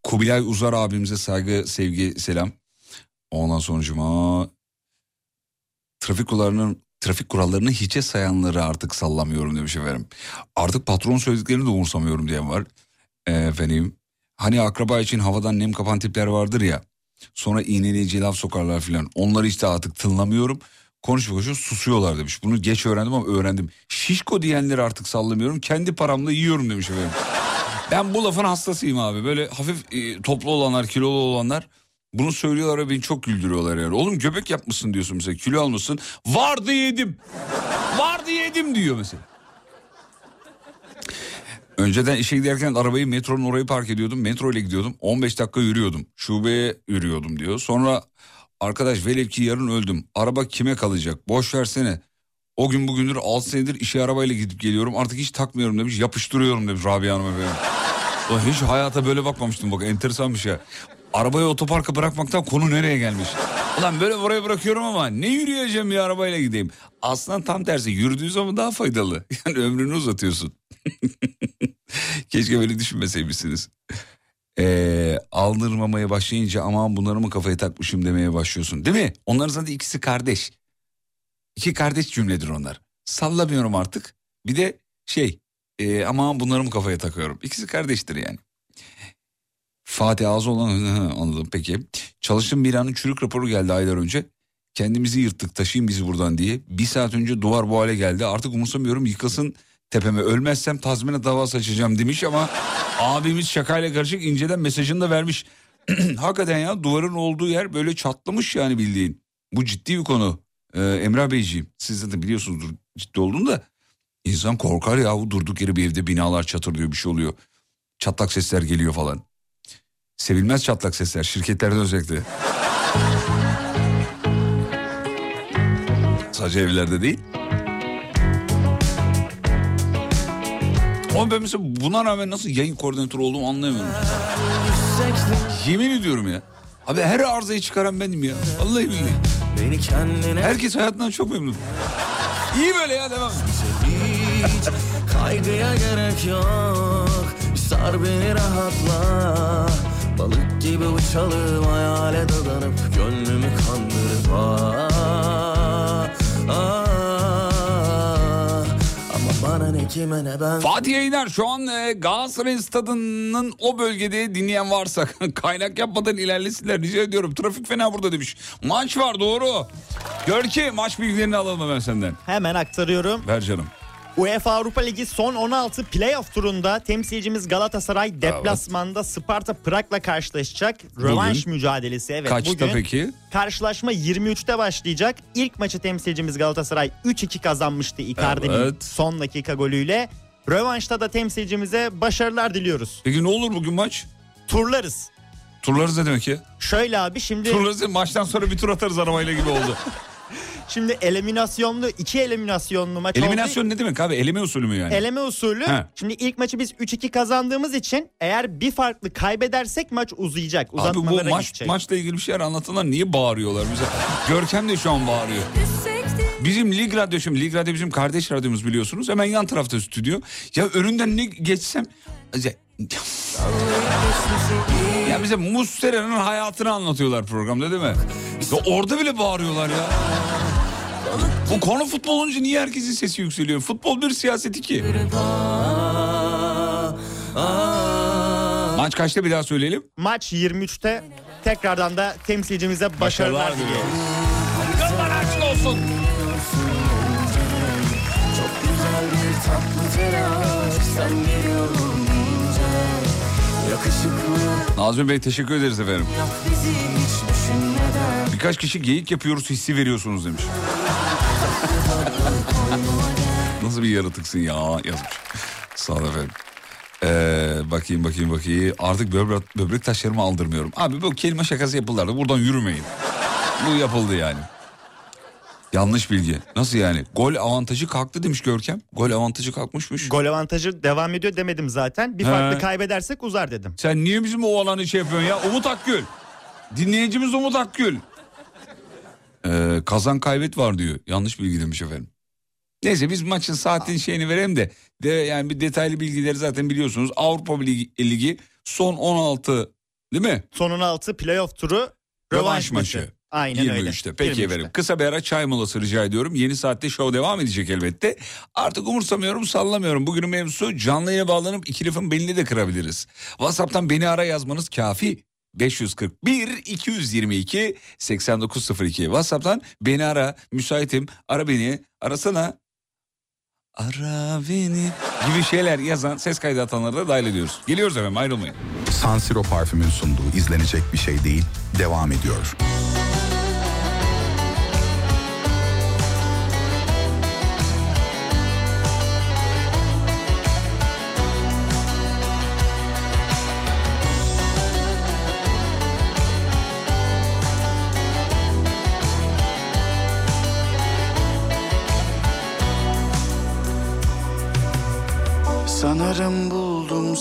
Speaker 2: Kubilay Uzar abimize saygı, sevgi, selam. Ondan sonucuma trafik kurallarının trafik kurallarını hiçe sayanları artık sallamıyorum demiş efendim. Artık patron söylediklerini de umursamıyorum diyen var. Ee, efendim hani akraba için havadan nem kapan tipler vardır ya. Sonra iğneleyici laf sokarlar filan. Onları işte artık tınlamıyorum. Konuşup konuşup susuyorlar demiş. Bunu geç öğrendim ama öğrendim. Şişko diyenleri artık sallamıyorum. Kendi paramla yiyorum demiş efendim. Ben bu lafın hastasıyım abi. Böyle hafif e, toplu olanlar, kilolu olanlar bunu söylüyorlar ve beni çok güldürüyorlar yani. Oğlum göbek yapmışsın diyorsun mesela. Kilo almışsın. Vardı yedim. Vardı yedim diyor mesela. Önceden işe giderken arabayı metronun orayı park ediyordum. Metro ile gidiyordum. 15 dakika yürüyordum. Şubeye yürüyordum diyor. Sonra arkadaş velev ki yarın öldüm. Araba kime kalacak? Boş versene. O gün bugündür 6 senedir işe arabayla gidip geliyorum. Artık hiç takmıyorum demiş. Yapıştırıyorum demiş Rabia Hanım efendim. Ulan hiç hayata böyle bakmamıştım bak enteresanmış ya. Arabayı otoparka bırakmaktan konu nereye gelmiş? Ulan böyle buraya bırakıyorum ama ne yürüyeceğim bir arabayla gideyım. Aslında tam tersi yürüdüğü zaman daha faydalı. Yani ömrünü uzatıyorsun. Keşke böyle düşünmeseymişsiniz. Ee, aldırmamaya başlayınca aman bunları mı kafaya takmışım demeye başlıyorsun. Değil mi? Onların zaten ikisi kardeş. İki kardeş cümledir onlar. Sallamıyorum artık. Bir de şey e, aman bunları mı kafaya takıyorum. İkisi kardeştir yani. Fatih ağzı olan anladım peki. Çalıştığım binanın çürük raporu geldi aylar önce. Kendimizi yırttık taşıyın bizi buradan diye. Bir saat önce duvar bu hale geldi. Artık umursamıyorum yıkılsın tepeme. Ölmezsem tazminat davası açacağım demiş ama abimiz şakayla karışık inceden mesajını da vermiş. Hakikaten ya duvarın olduğu yer böyle çatlamış yani bildiğin. Bu ciddi bir konu. Ee, Emrah Beyciğim siz de biliyorsunuzdur ciddi olduğunu da. İnsan korkar ya durduk yere bir evde binalar çatırlıyor bir şey oluyor. Çatlak sesler geliyor falan. Sevilmez çatlak sesler şirketlerde özellikle. Sadece evlerde değil. Ama ben mesela buna rağmen nasıl yayın koordinatörü olduğumu anlayamıyorum. Yemin ediyorum ya. Abi her arızayı çıkaran benim ya. Vallahi billahi.
Speaker 8: Beni kendine
Speaker 2: Herkes hayatından çok memnun. İyi böyle ya devam.
Speaker 8: hiç Kaygıya gerek yok Sar beni rahatla Balık gibi uçalım hayale dadanıp Gönlümü kandırıp ah, ah. Kime ne ben
Speaker 2: Fatih Yayınar şu an e, Galatasaray stadının o bölgede dinleyen varsa kaynak yapmadan ilerlesinler rica ediyorum. Trafik fena burada demiş. Maç var doğru. Gör ki maç bilgilerini alalım hemen senden.
Speaker 6: Hemen aktarıyorum.
Speaker 2: Ver canım.
Speaker 6: UEFA Avrupa Ligi son 16 playoff turunda temsilcimiz Galatasaray deplasmanda Sparta Prag'la karşılaşacak. Rövanş mücadelesi evet
Speaker 2: Kaçta
Speaker 6: bugün.
Speaker 2: peki?
Speaker 6: Karşılaşma 23'te başlayacak. İlk maçı temsilcimiz Galatasaray 3-2 kazanmıştı Icardi'nin
Speaker 2: Evet.
Speaker 6: son dakika golüyle. Rövanşta da temsilcimize başarılar diliyoruz.
Speaker 2: Peki ne olur bugün maç?
Speaker 6: Turlarız.
Speaker 2: Turlarız ne demek ya?
Speaker 6: Şöyle abi şimdi
Speaker 2: Turlarız maçtan sonra bir tur atarız arabayla gibi oldu.
Speaker 6: şimdi eliminasyonlu iki eliminasyonlu maç oldu.
Speaker 2: Eliminasyon ne demek abi? Eleme usulü mü yani?
Speaker 6: Eleme usulü.
Speaker 2: He.
Speaker 6: Şimdi ilk maçı biz 3-2 kazandığımız için eğer bir farklı kaybedersek maç uzayacak.
Speaker 2: Abi bu maç
Speaker 6: gidecek.
Speaker 2: maçla ilgili bir şeyler anlatanlar niye bağırıyorlar? Mesela Görkem de şu an bağırıyor. Bizim Lig Radyo şimdi Lig Radyo bizim kardeş radyomuz biliyorsunuz. Hemen yan tarafta stüdyo. Ya önünden ne geçsem ya, bize Muslera'nın hayatını anlatıyorlar programda değil mi? Ya orada bile bağırıyorlar ya. Bu konu futbol olunca niye herkesin sesi yükseliyor? Futbol bir siyaset iki. Maç kaçta bir daha söyleyelim?
Speaker 6: Maç 23'te tekrardan da temsilcimize başarılar,
Speaker 2: Başarılar
Speaker 6: diliyoruz.
Speaker 2: Yollar açık olsun.
Speaker 8: Güzel bir tatlı telaş Sen geliyorum deyince Yakışıklı
Speaker 2: Nazmi Bey teşekkür ederiz efendim.
Speaker 8: yap bizi hiç düşünmeden
Speaker 2: Birkaç kişi geyik yapıyoruz hissi veriyorsunuz demiş. Nasıl bir yaratıksın ya yazmış. Sağ ol efendim. Ee, bakayım bakayım bakayım. Artık böbrek, böbrek taşlarımı aldırmıyorum. Abi bu kelime şakası yapılardı. Buradan yürümeyin. bu yapıldı yani. Yanlış bilgi. Nasıl yani? Gol avantajı kalktı demiş Görkem. Gol avantajı kalkmışmış.
Speaker 6: Gol avantajı devam ediyor demedim zaten. Bir
Speaker 2: He.
Speaker 6: farklı kaybedersek uzar dedim.
Speaker 2: Sen niye bizim o alanı şey yapıyorsun ya? Umut Akgül. Dinleyicimiz Umut Akgül. Ee, kazan kaybet var diyor. Yanlış bilgi demiş efendim. Neyse biz maçın saatin şeyini verelim de, de yani bir detaylı bilgileri zaten biliyorsunuz. Avrupa Ligi, Ligi son 16 değil mi?
Speaker 6: Son 16 playoff turu
Speaker 2: Rövanş maçı.
Speaker 6: Aynen öyle.
Speaker 2: 23'te. Peki
Speaker 6: 23'te.
Speaker 2: efendim. Kısa bir ara çay molası rica ediyorum. Yeni saatte show devam edecek elbette. Artık umursamıyorum, sallamıyorum. Bugünün mevzusu canlı yayına bağlanıp iki lafın belini de kırabiliriz. WhatsApp'tan beni ara yazmanız kafi. 541 222 8902 WhatsApp'tan beni ara müsaitim ara beni arasana ara beni gibi şeyler yazan ses kaydı atanları da dahil ediyoruz. Geliyoruz efendim ayrılmayın.
Speaker 1: San Siro parfümün sunduğu izlenecek bir şey değil devam ediyor.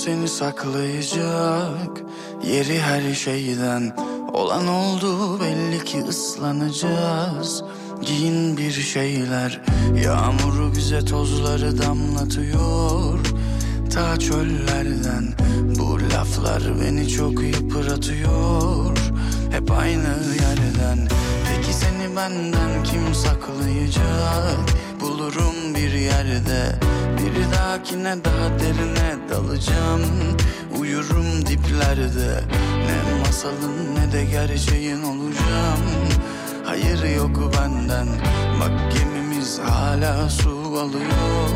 Speaker 4: Seni saklayacak. Yeri her şeyden Olan oldu belli ki ıslanacağız. Giyin bir şeyler Yağmuru bize tozları damlatıyor. Ta çöllerden Bu laflar beni çok yıpratıyor. Hep aynı yerden Peki seni benden kim saklayacak? Bulurum bir yerde. Bir dahakine daha derine dalacağım. Uyurum diplerde. Ne masalın ne de gerçeğin olacağım. Hayır yok benden. Bak gemimiz hala su alıyor.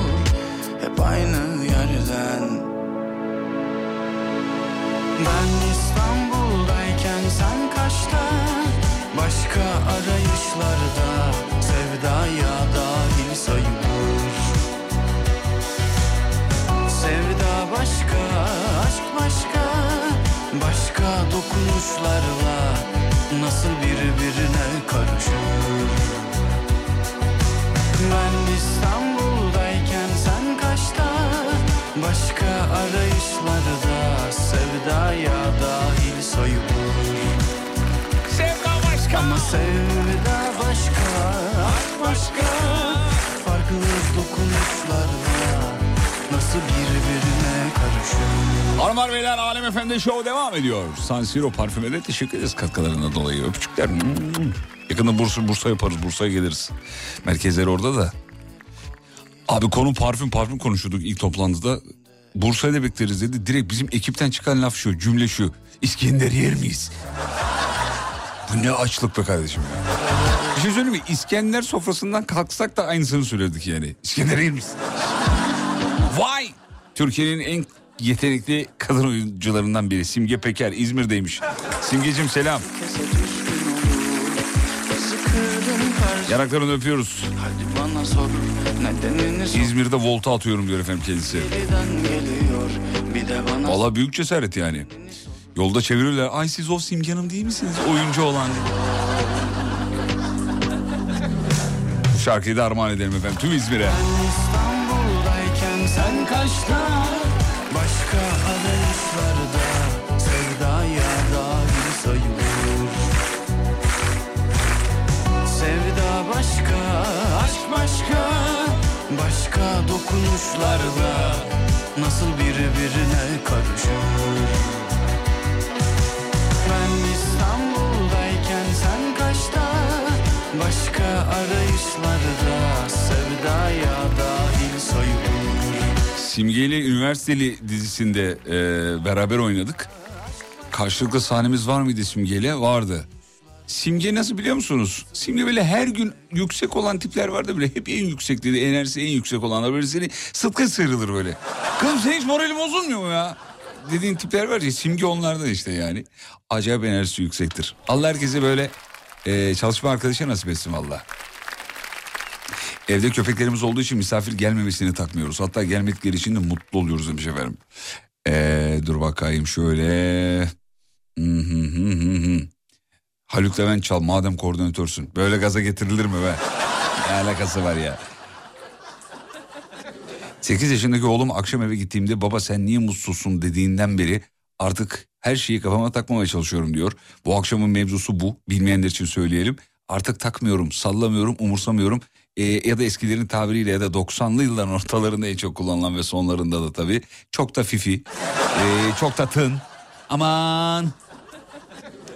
Speaker 4: Hep aynı yerden. Ben İstanbul'dayken arayışlarda Sevdaya dahil sayılır. Sevda başka, aşk başka Başka dokunuşlarla Nasıl birbirine karışır? Ben İstanbul'dayken sen kaçta Başka arayışlarda Sevdaya dahil
Speaker 2: Sevda başka,
Speaker 4: aşk başka Farklı dokunuşlarla Nasıl birbirine karışır
Speaker 2: Hanımlar beyler Alem Efendi Show devam ediyor. San Siro parfüme de teşekkür ederiz katkılarından dolayı. Öpücükler. Hmm. Yakında Bursa, Bursa yaparız. Bursa'ya geliriz. Merkezleri orada da. Abi konu parfüm parfüm konuşuyorduk ilk toplantıda. Bursa'ya da bekleriz dedi. Direkt bizim ekipten çıkan laf şu cümle şu. İskender yer miyiz? Bu ne açlık be kardeşim ya. Bir şey söyleyeyim mi? İskender sofrasından kalksak da aynısını söyledik yani. İskender yer miyiz? Vay! Türkiye'nin en yetenekli kadın oyuncularından biri Simge Peker İzmir'deymiş. Simgecim selam. Yanaklarını öpüyoruz.
Speaker 4: Sor
Speaker 2: İzmir'de volta atıyorum diyor efendim kendisi. Valla büyük cesaret yani. Yolda çeviriyorlar. Ay siz o Simge değil misiniz? Oyuncu olan. Bu şarkıyı da armağan edelim efendim tüm İzmir'e.
Speaker 4: İstanbul'dayken sen kaçta Başka arayışlarda Sevdaya dahil sayılır Sevda başka, aşk başka Başka dokunuşlarda Nasıl birbirine karışır Başka arayışlarda Sevdaya dahil sayılır
Speaker 2: Simge'yle Üniversiteli dizisinde e, beraber oynadık. Karşılıklı sahnemiz var mıydı Simge'yle? Vardı. Simge nasıl biliyor musunuz? Simge böyle her gün yüksek olan tipler vardı böyle. Hep en yüksek dedi. Enerjisi en yüksek olanlar. Böyle seni sıtkı sıyrılır böyle. Kızım senin hiç moralin bozulmuyor mu ya? Dediğin tipler var ya Simge onlardan işte yani. Acayip enerjisi yüksektir. Allah herkese böyle e, çalışma arkadaşı nasip etsin valla. Evde köpeklerimiz olduğu için misafir gelmemesini takmıyoruz. Hatta gelmedikleri için de mutlu oluyoruz demiş efendim. Ee, dur bakayım şöyle. Hı hı hı. Haluk Levent çal madem koordinatörsün. Böyle gaza getirilir mi be? Ne alakası var ya? 8 yaşındaki oğlum akşam eve gittiğimde baba sen niye mutsuzsun dediğinden beri artık her şeyi kafama takmamaya çalışıyorum diyor. Bu akşamın mevzusu bu. Bilmeyenler için söyleyelim. Artık takmıyorum, sallamıyorum, umursamıyorum. Ee, ya da eskilerin tabiriyle ya da 90'lı yılların ortalarında en çok kullanılan ve sonlarında da tabii. Çok da fifi, ee, çok da tın. Aman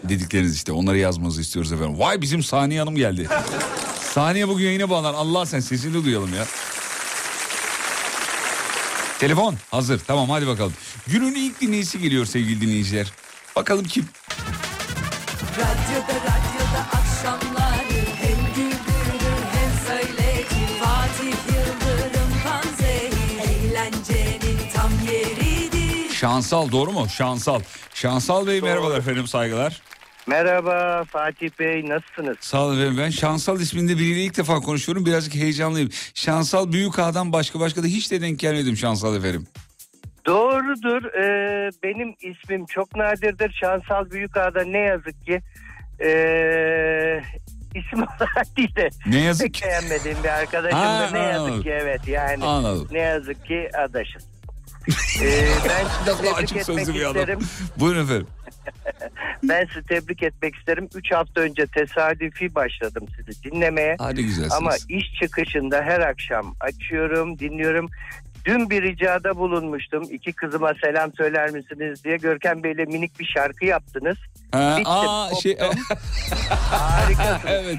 Speaker 2: dedikleriniz işte onları yazmanızı istiyoruz efendim. Vay bizim Saniye Hanım geldi. Saniye bugün yayına bağlan. Allah sen sesini duyalım ya. Telefon hazır tamam hadi bakalım. Günün ilk dinleyicisi geliyor sevgili dinleyiciler. Bakalım kim?
Speaker 5: Radyoda radyoda akşamları Hem güldürür hem söyletir Fatih Yıldırım Panzehir Eğlencenin tam yeridir
Speaker 2: Şansal doğru mu? Şansal. Şansal Bey merhabalar efendim saygılar.
Speaker 10: Merhaba Fatih Bey nasılsınız?
Speaker 2: Sağ olun efendim. Ben Şansal isminde biriyle ilk defa konuşuyorum. Birazcık heyecanlıyım. Şansal büyük ağdan başka başka da hiç de denk gelmedim Şansal efendim.
Speaker 10: Doğrudur. Ee, benim ismim çok nadirdir. Şansal Büyükağa'da ne yazık ki ee, isim olarak değil de
Speaker 2: Ne yazık
Speaker 10: pek
Speaker 2: ki.
Speaker 10: beğenmediğim bir arkadaşım
Speaker 2: Ha,
Speaker 10: da ne yazık
Speaker 2: anladım.
Speaker 10: ki evet yani
Speaker 2: Anladım.
Speaker 10: ne yazık ki adaşız. Ee, ben sizi tebrik
Speaker 2: açık
Speaker 10: etmek
Speaker 2: sözlü bir adam.
Speaker 10: isterim.
Speaker 2: Buyurun efendim.
Speaker 10: Ben sizi tebrik etmek isterim. 3 hafta önce tesadüfi başladım sizi dinlemeye.
Speaker 2: Hadi güzelsiniz.
Speaker 10: Ama iş çıkışında her akşam açıyorum, dinliyorum. Dün bir ricada bulunmuştum. İki kızıma selam söyler misiniz diye. Görkem Bey'le minik bir şarkı yaptınız.
Speaker 2: Ha,
Speaker 10: Bittim,
Speaker 2: aa, şey,
Speaker 10: Harikasınız.
Speaker 2: evet.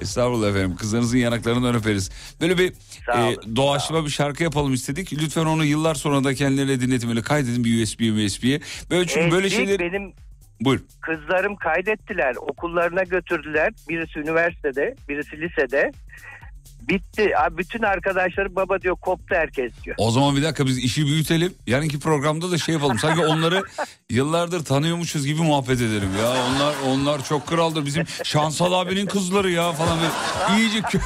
Speaker 2: Estağfurullah efendim. Kızlarınızın yanaklarından öperiz. Böyle bir e, doğaçlama bir şarkı yapalım istedik. Lütfen onu yıllar sonra da kendilerine dinletin. Böyle kaydedin bir USB USB'ye. Böyle çünkü böyle şeyler...
Speaker 10: Benim
Speaker 2: Buyur.
Speaker 10: kızlarım kaydettiler. Okullarına götürdüler. Birisi üniversitede, birisi lisede. Bitti. Abi bütün arkadaşlarım baba diyor koptu herkes diyor.
Speaker 2: O zaman bir dakika biz işi büyütelim. Yarınki programda da şey yapalım. Sanki onları yıllardır tanıyormuşuz gibi muhabbet edelim ya. Onlar onlar çok kraldır. Bizim Şansal abinin kızları ya falan böyle iyice kü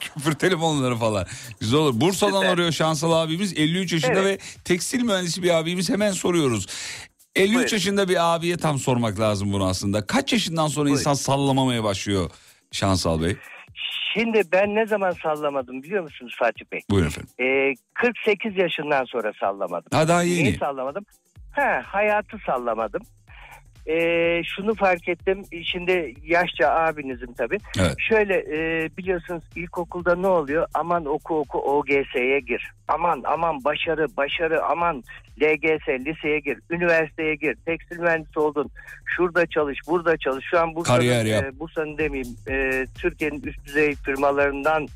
Speaker 2: küfürtelim onları falan. Güzel olur. Bursa'dan arıyor Şansal abimiz. 53 yaşında
Speaker 10: Evet.
Speaker 2: ve tekstil mühendisi bir abimiz. Hemen soruyoruz. 53
Speaker 10: Buyurun.
Speaker 2: yaşında bir abiye tam sormak lazım bunu aslında. Kaç yaşından sonra
Speaker 10: Buyurun.
Speaker 2: insan sallamamaya başlıyor Şansal Bey?
Speaker 10: Şimdi ben ne zaman sallamadım biliyor musunuz Fatih Bey?
Speaker 2: Buyurun efendim.
Speaker 10: Ee, 48 yaşından sonra sallamadım.
Speaker 2: Ha daha
Speaker 10: Neyi
Speaker 2: yeni.
Speaker 10: sallamadım? Ha, hayatı sallamadım. Ee, şunu fark ettim. Şimdi yaşça abinizim tabii.
Speaker 2: Evet.
Speaker 10: Şöyle e, biliyorsunuz ilkokulda ne oluyor? Aman oku oku OGS'ye gir. Aman aman başarı başarı aman LGS liseye gir. Üniversiteye gir. Tekstil mühendisi oldun. Şurada çalış burada çalış. Şu an Bursa'nın, e, Bursa'nın demeyeyim e, Türkiye'nin üst düzey firmalarından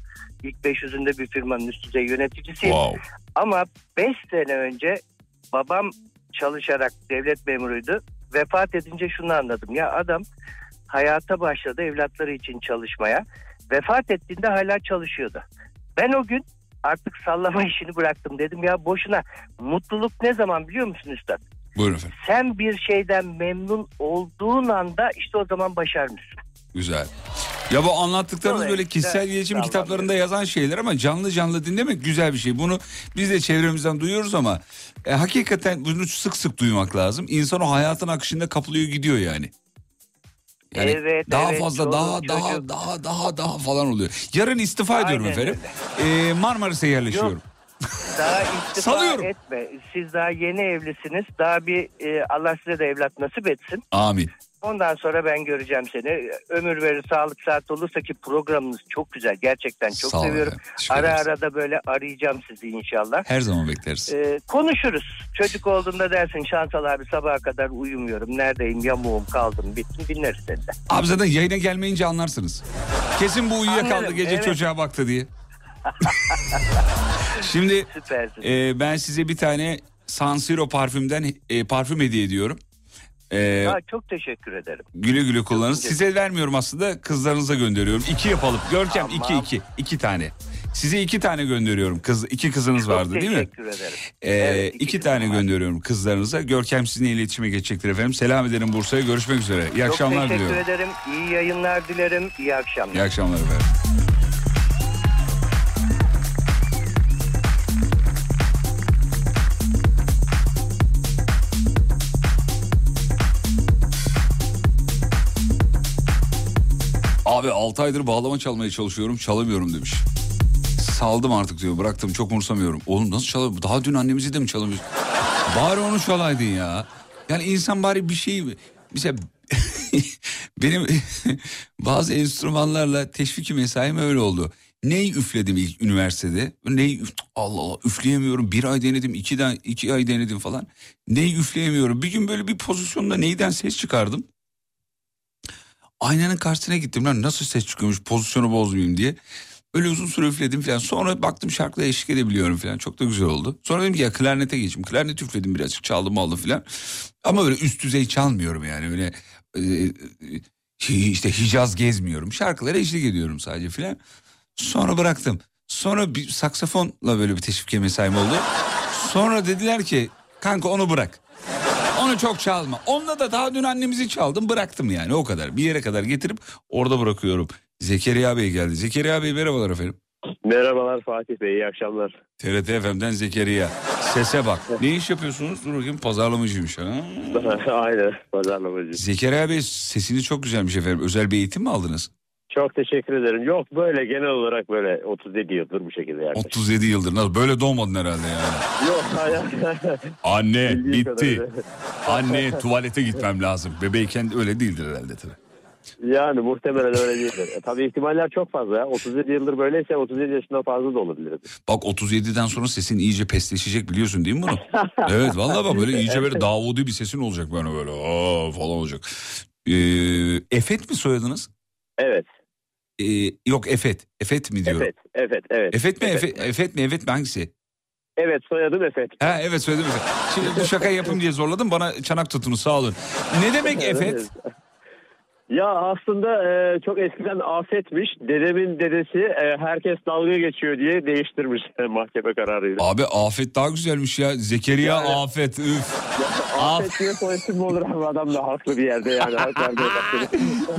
Speaker 10: ilk 500'ünde bir firmanın üst düzey yöneticisiyim.
Speaker 2: Wow.
Speaker 10: Ama 5 sene önce babam çalışarak devlet memuruydu. Vefat edince şunu anladım. Ya adam hayata başladı evlatları için çalışmaya. Vefat ettiğinde hala çalışıyordu. Ben o gün artık sallama işini bıraktım dedim ya boşuna. Mutluluk ne zaman biliyor musun üstad?
Speaker 2: Buyurun efendim.
Speaker 10: Sen bir şeyden memnun olduğun anda işte o zaman başarmışsın.
Speaker 2: Güzel. Ya bu anlattıklarınız böyle
Speaker 10: Dolayısıyla
Speaker 2: kişisel gelişim
Speaker 10: sallamıyorum.
Speaker 2: kitaplarında yazan şeyler ama canlı canlı dinlemek güzel bir şey. Bunu biz de çevremizden duyuyoruz ama e, hakikaten bunu sık sık duymak lazım. İnsan o hayatın akışında kapılıyor gidiyor yani. Yani
Speaker 10: Evet,
Speaker 2: daha
Speaker 10: evet,
Speaker 2: fazla
Speaker 10: çoluk,
Speaker 2: daha daha
Speaker 10: çocuk.
Speaker 2: daha daha daha falan oluyor. Yarın istifa ediyorum
Speaker 10: Aynen
Speaker 2: efendim. Ee, Marmaris'e yerleşiyorum.
Speaker 10: Daha istifa
Speaker 2: Salıyorum.
Speaker 10: etme. Siz daha yeni evlisiniz. Daha bir e, Allah size de evlat nasip etsin.
Speaker 2: Amin.
Speaker 10: Ondan sonra ben göreceğim seni. Ömür verir, sağlık saat olursa ki programınız çok güzel. Gerçekten çok
Speaker 2: Sağ
Speaker 10: seviyorum. Ara
Speaker 2: ederiz.
Speaker 10: ara da böyle arayacağım sizi inşallah.
Speaker 2: Her zaman bekleriz.
Speaker 10: Ee, konuşuruz. Çocuk olduğunda dersin Şansal abi sabaha kadar uyumuyorum. Neredeyim, yamuğum, kaldım, bittim. Dinleriz seni de.
Speaker 2: Abi zaten yayına gelmeyince anlarsınız. Kesin bu uyuyakaldı gece
Speaker 10: evet.
Speaker 2: çocuğa baktı diye. Şimdi
Speaker 10: Süpersin.
Speaker 2: Ee, ben size bir tane San Siro parfümden e, parfüm hediye ediyorum. Ee,
Speaker 10: Ya, çok teşekkür ederim.
Speaker 2: güle güle kullanın.
Speaker 10: Çok
Speaker 2: Size vermiyorum aslında kızlarınıza gönderiyorum. İki yapalım. Görkem iki
Speaker 10: Tamam.
Speaker 2: iki. iki tane. Size iki tane gönderiyorum. Kız iki kızınız vardı
Speaker 10: çok
Speaker 2: değil mi?
Speaker 10: teşekkür ederim.
Speaker 2: Ee,
Speaker 10: Evet,
Speaker 2: iki, tane
Speaker 10: var.
Speaker 2: gönderiyorum kızlarınıza. Görkem sizinle iletişime geçecektir efendim. Selam ederim Bursa'ya. Görüşmek üzere. İyi
Speaker 10: Çok
Speaker 2: akşamlar
Speaker 10: teşekkür
Speaker 2: diliyorum.
Speaker 10: ederim. İyi yayınlar dilerim. İyi akşamlar.
Speaker 2: İyi akşamlar efendim. Abi 6 aydır bağlama çalmaya çalışıyorum çalamıyorum demiş. Saldım artık diyor bıraktım çok umursamıyorum. Oğlum nasıl çalıyor? Daha dün annemizi de mi çalamıyorsun? bari onu çalaydın ya. Yani insan bari bir şey... Mesela benim bazı enstrümanlarla teşviki mesaim öyle oldu. Ney üfledim ilk üniversitede? Ney Allah Allah üfleyemiyorum. Bir ay denedim, iki, de, iki ay denedim falan. Ney üfleyemiyorum. Bir gün böyle bir pozisyonda neyden ses çıkardım. Aynanın karşısına gittim lan nasıl ses çıkıyormuş pozisyonu bozmayayım diye. Öyle uzun süre üfledim falan. Sonra baktım şarkıda eşlik edebiliyorum falan. Çok da güzel oldu. Sonra dedim ki ya klarnete geçeyim. Klarnet üfledim birazcık çaldım aldım falan. Ama öyle üst düzey çalmıyorum yani. Öyle e, e, işte Hicaz gezmiyorum. Şarkılara eşlik ediyorum sadece falan. Sonra bıraktım. Sonra bir saksafonla böyle bir teşvik mesaim oldu. Sonra dediler ki kanka onu bırak. Onu çok çalma. Onunla da daha dün annemizi çaldım bıraktım yani o kadar. Bir yere kadar getirip orada bırakıyorum. Zekeriya Bey geldi. Zekeriya Bey merhabalar efendim.
Speaker 11: Merhabalar Fatih Bey, iyi akşamlar.
Speaker 2: TRT FM'den Zekeriya. Sese bak. Ne iş yapıyorsunuz? Dur bakayım pazarlamacıymış. Ha?
Speaker 11: Aynen, pazarlamacı.
Speaker 2: Zekeriya Bey sesiniz çok güzelmiş efendim. Özel bir eğitim mi aldınız?
Speaker 11: Çok teşekkür ederim. Yok böyle genel olarak böyle 37 yıldır bu şekilde yaklaşık.
Speaker 2: 37 yıldır. Nasıl? Böyle doğmadın herhalde yani.
Speaker 11: Yok hayır.
Speaker 2: Anne bitti.
Speaker 11: kadarıyla.
Speaker 2: Anne tuvalete gitmem lazım. Bebeğken öyle değildir herhalde tabii.
Speaker 11: yani muhtemelen öyle değildir. E, tabii ihtimaller çok fazla ya. 37 yıldır böyleyse 37 yaşından fazla da olabilir.
Speaker 2: Bak 37'den sonra sesin iyice pesleşecek biliyorsun değil mi bunu? evet vallahi bak böyle iyice böyle Davudi bir sesin olacak böyle böyle aa falan olacak. Ee, Efet mi soyadınız?
Speaker 11: Evet.
Speaker 2: Ee, yok Efet. Efet mi diyorum?
Speaker 11: Evet, evet, evet.
Speaker 2: Efet mi Efet, Efet mi Evet mi hangisi?
Speaker 11: Evet, soyadım Efet.
Speaker 2: Ha evet söyledim Efet. Şimdi bu şakayı yapayım diye zorladım bana çanak tutunuz sağ olun. Ne demek Efet?
Speaker 11: Ya aslında e, çok eskiden afetmiş. Dedemin dedesi e, herkes dalga geçiyor diye değiştirmiş mahkeme kararıyla.
Speaker 2: Abi Afet daha güzelmiş ya. Zekeriya
Speaker 11: Yani-
Speaker 2: Afet üf.
Speaker 11: Afet diye soy isim mi olur abi adam da haklı bir yerde yani.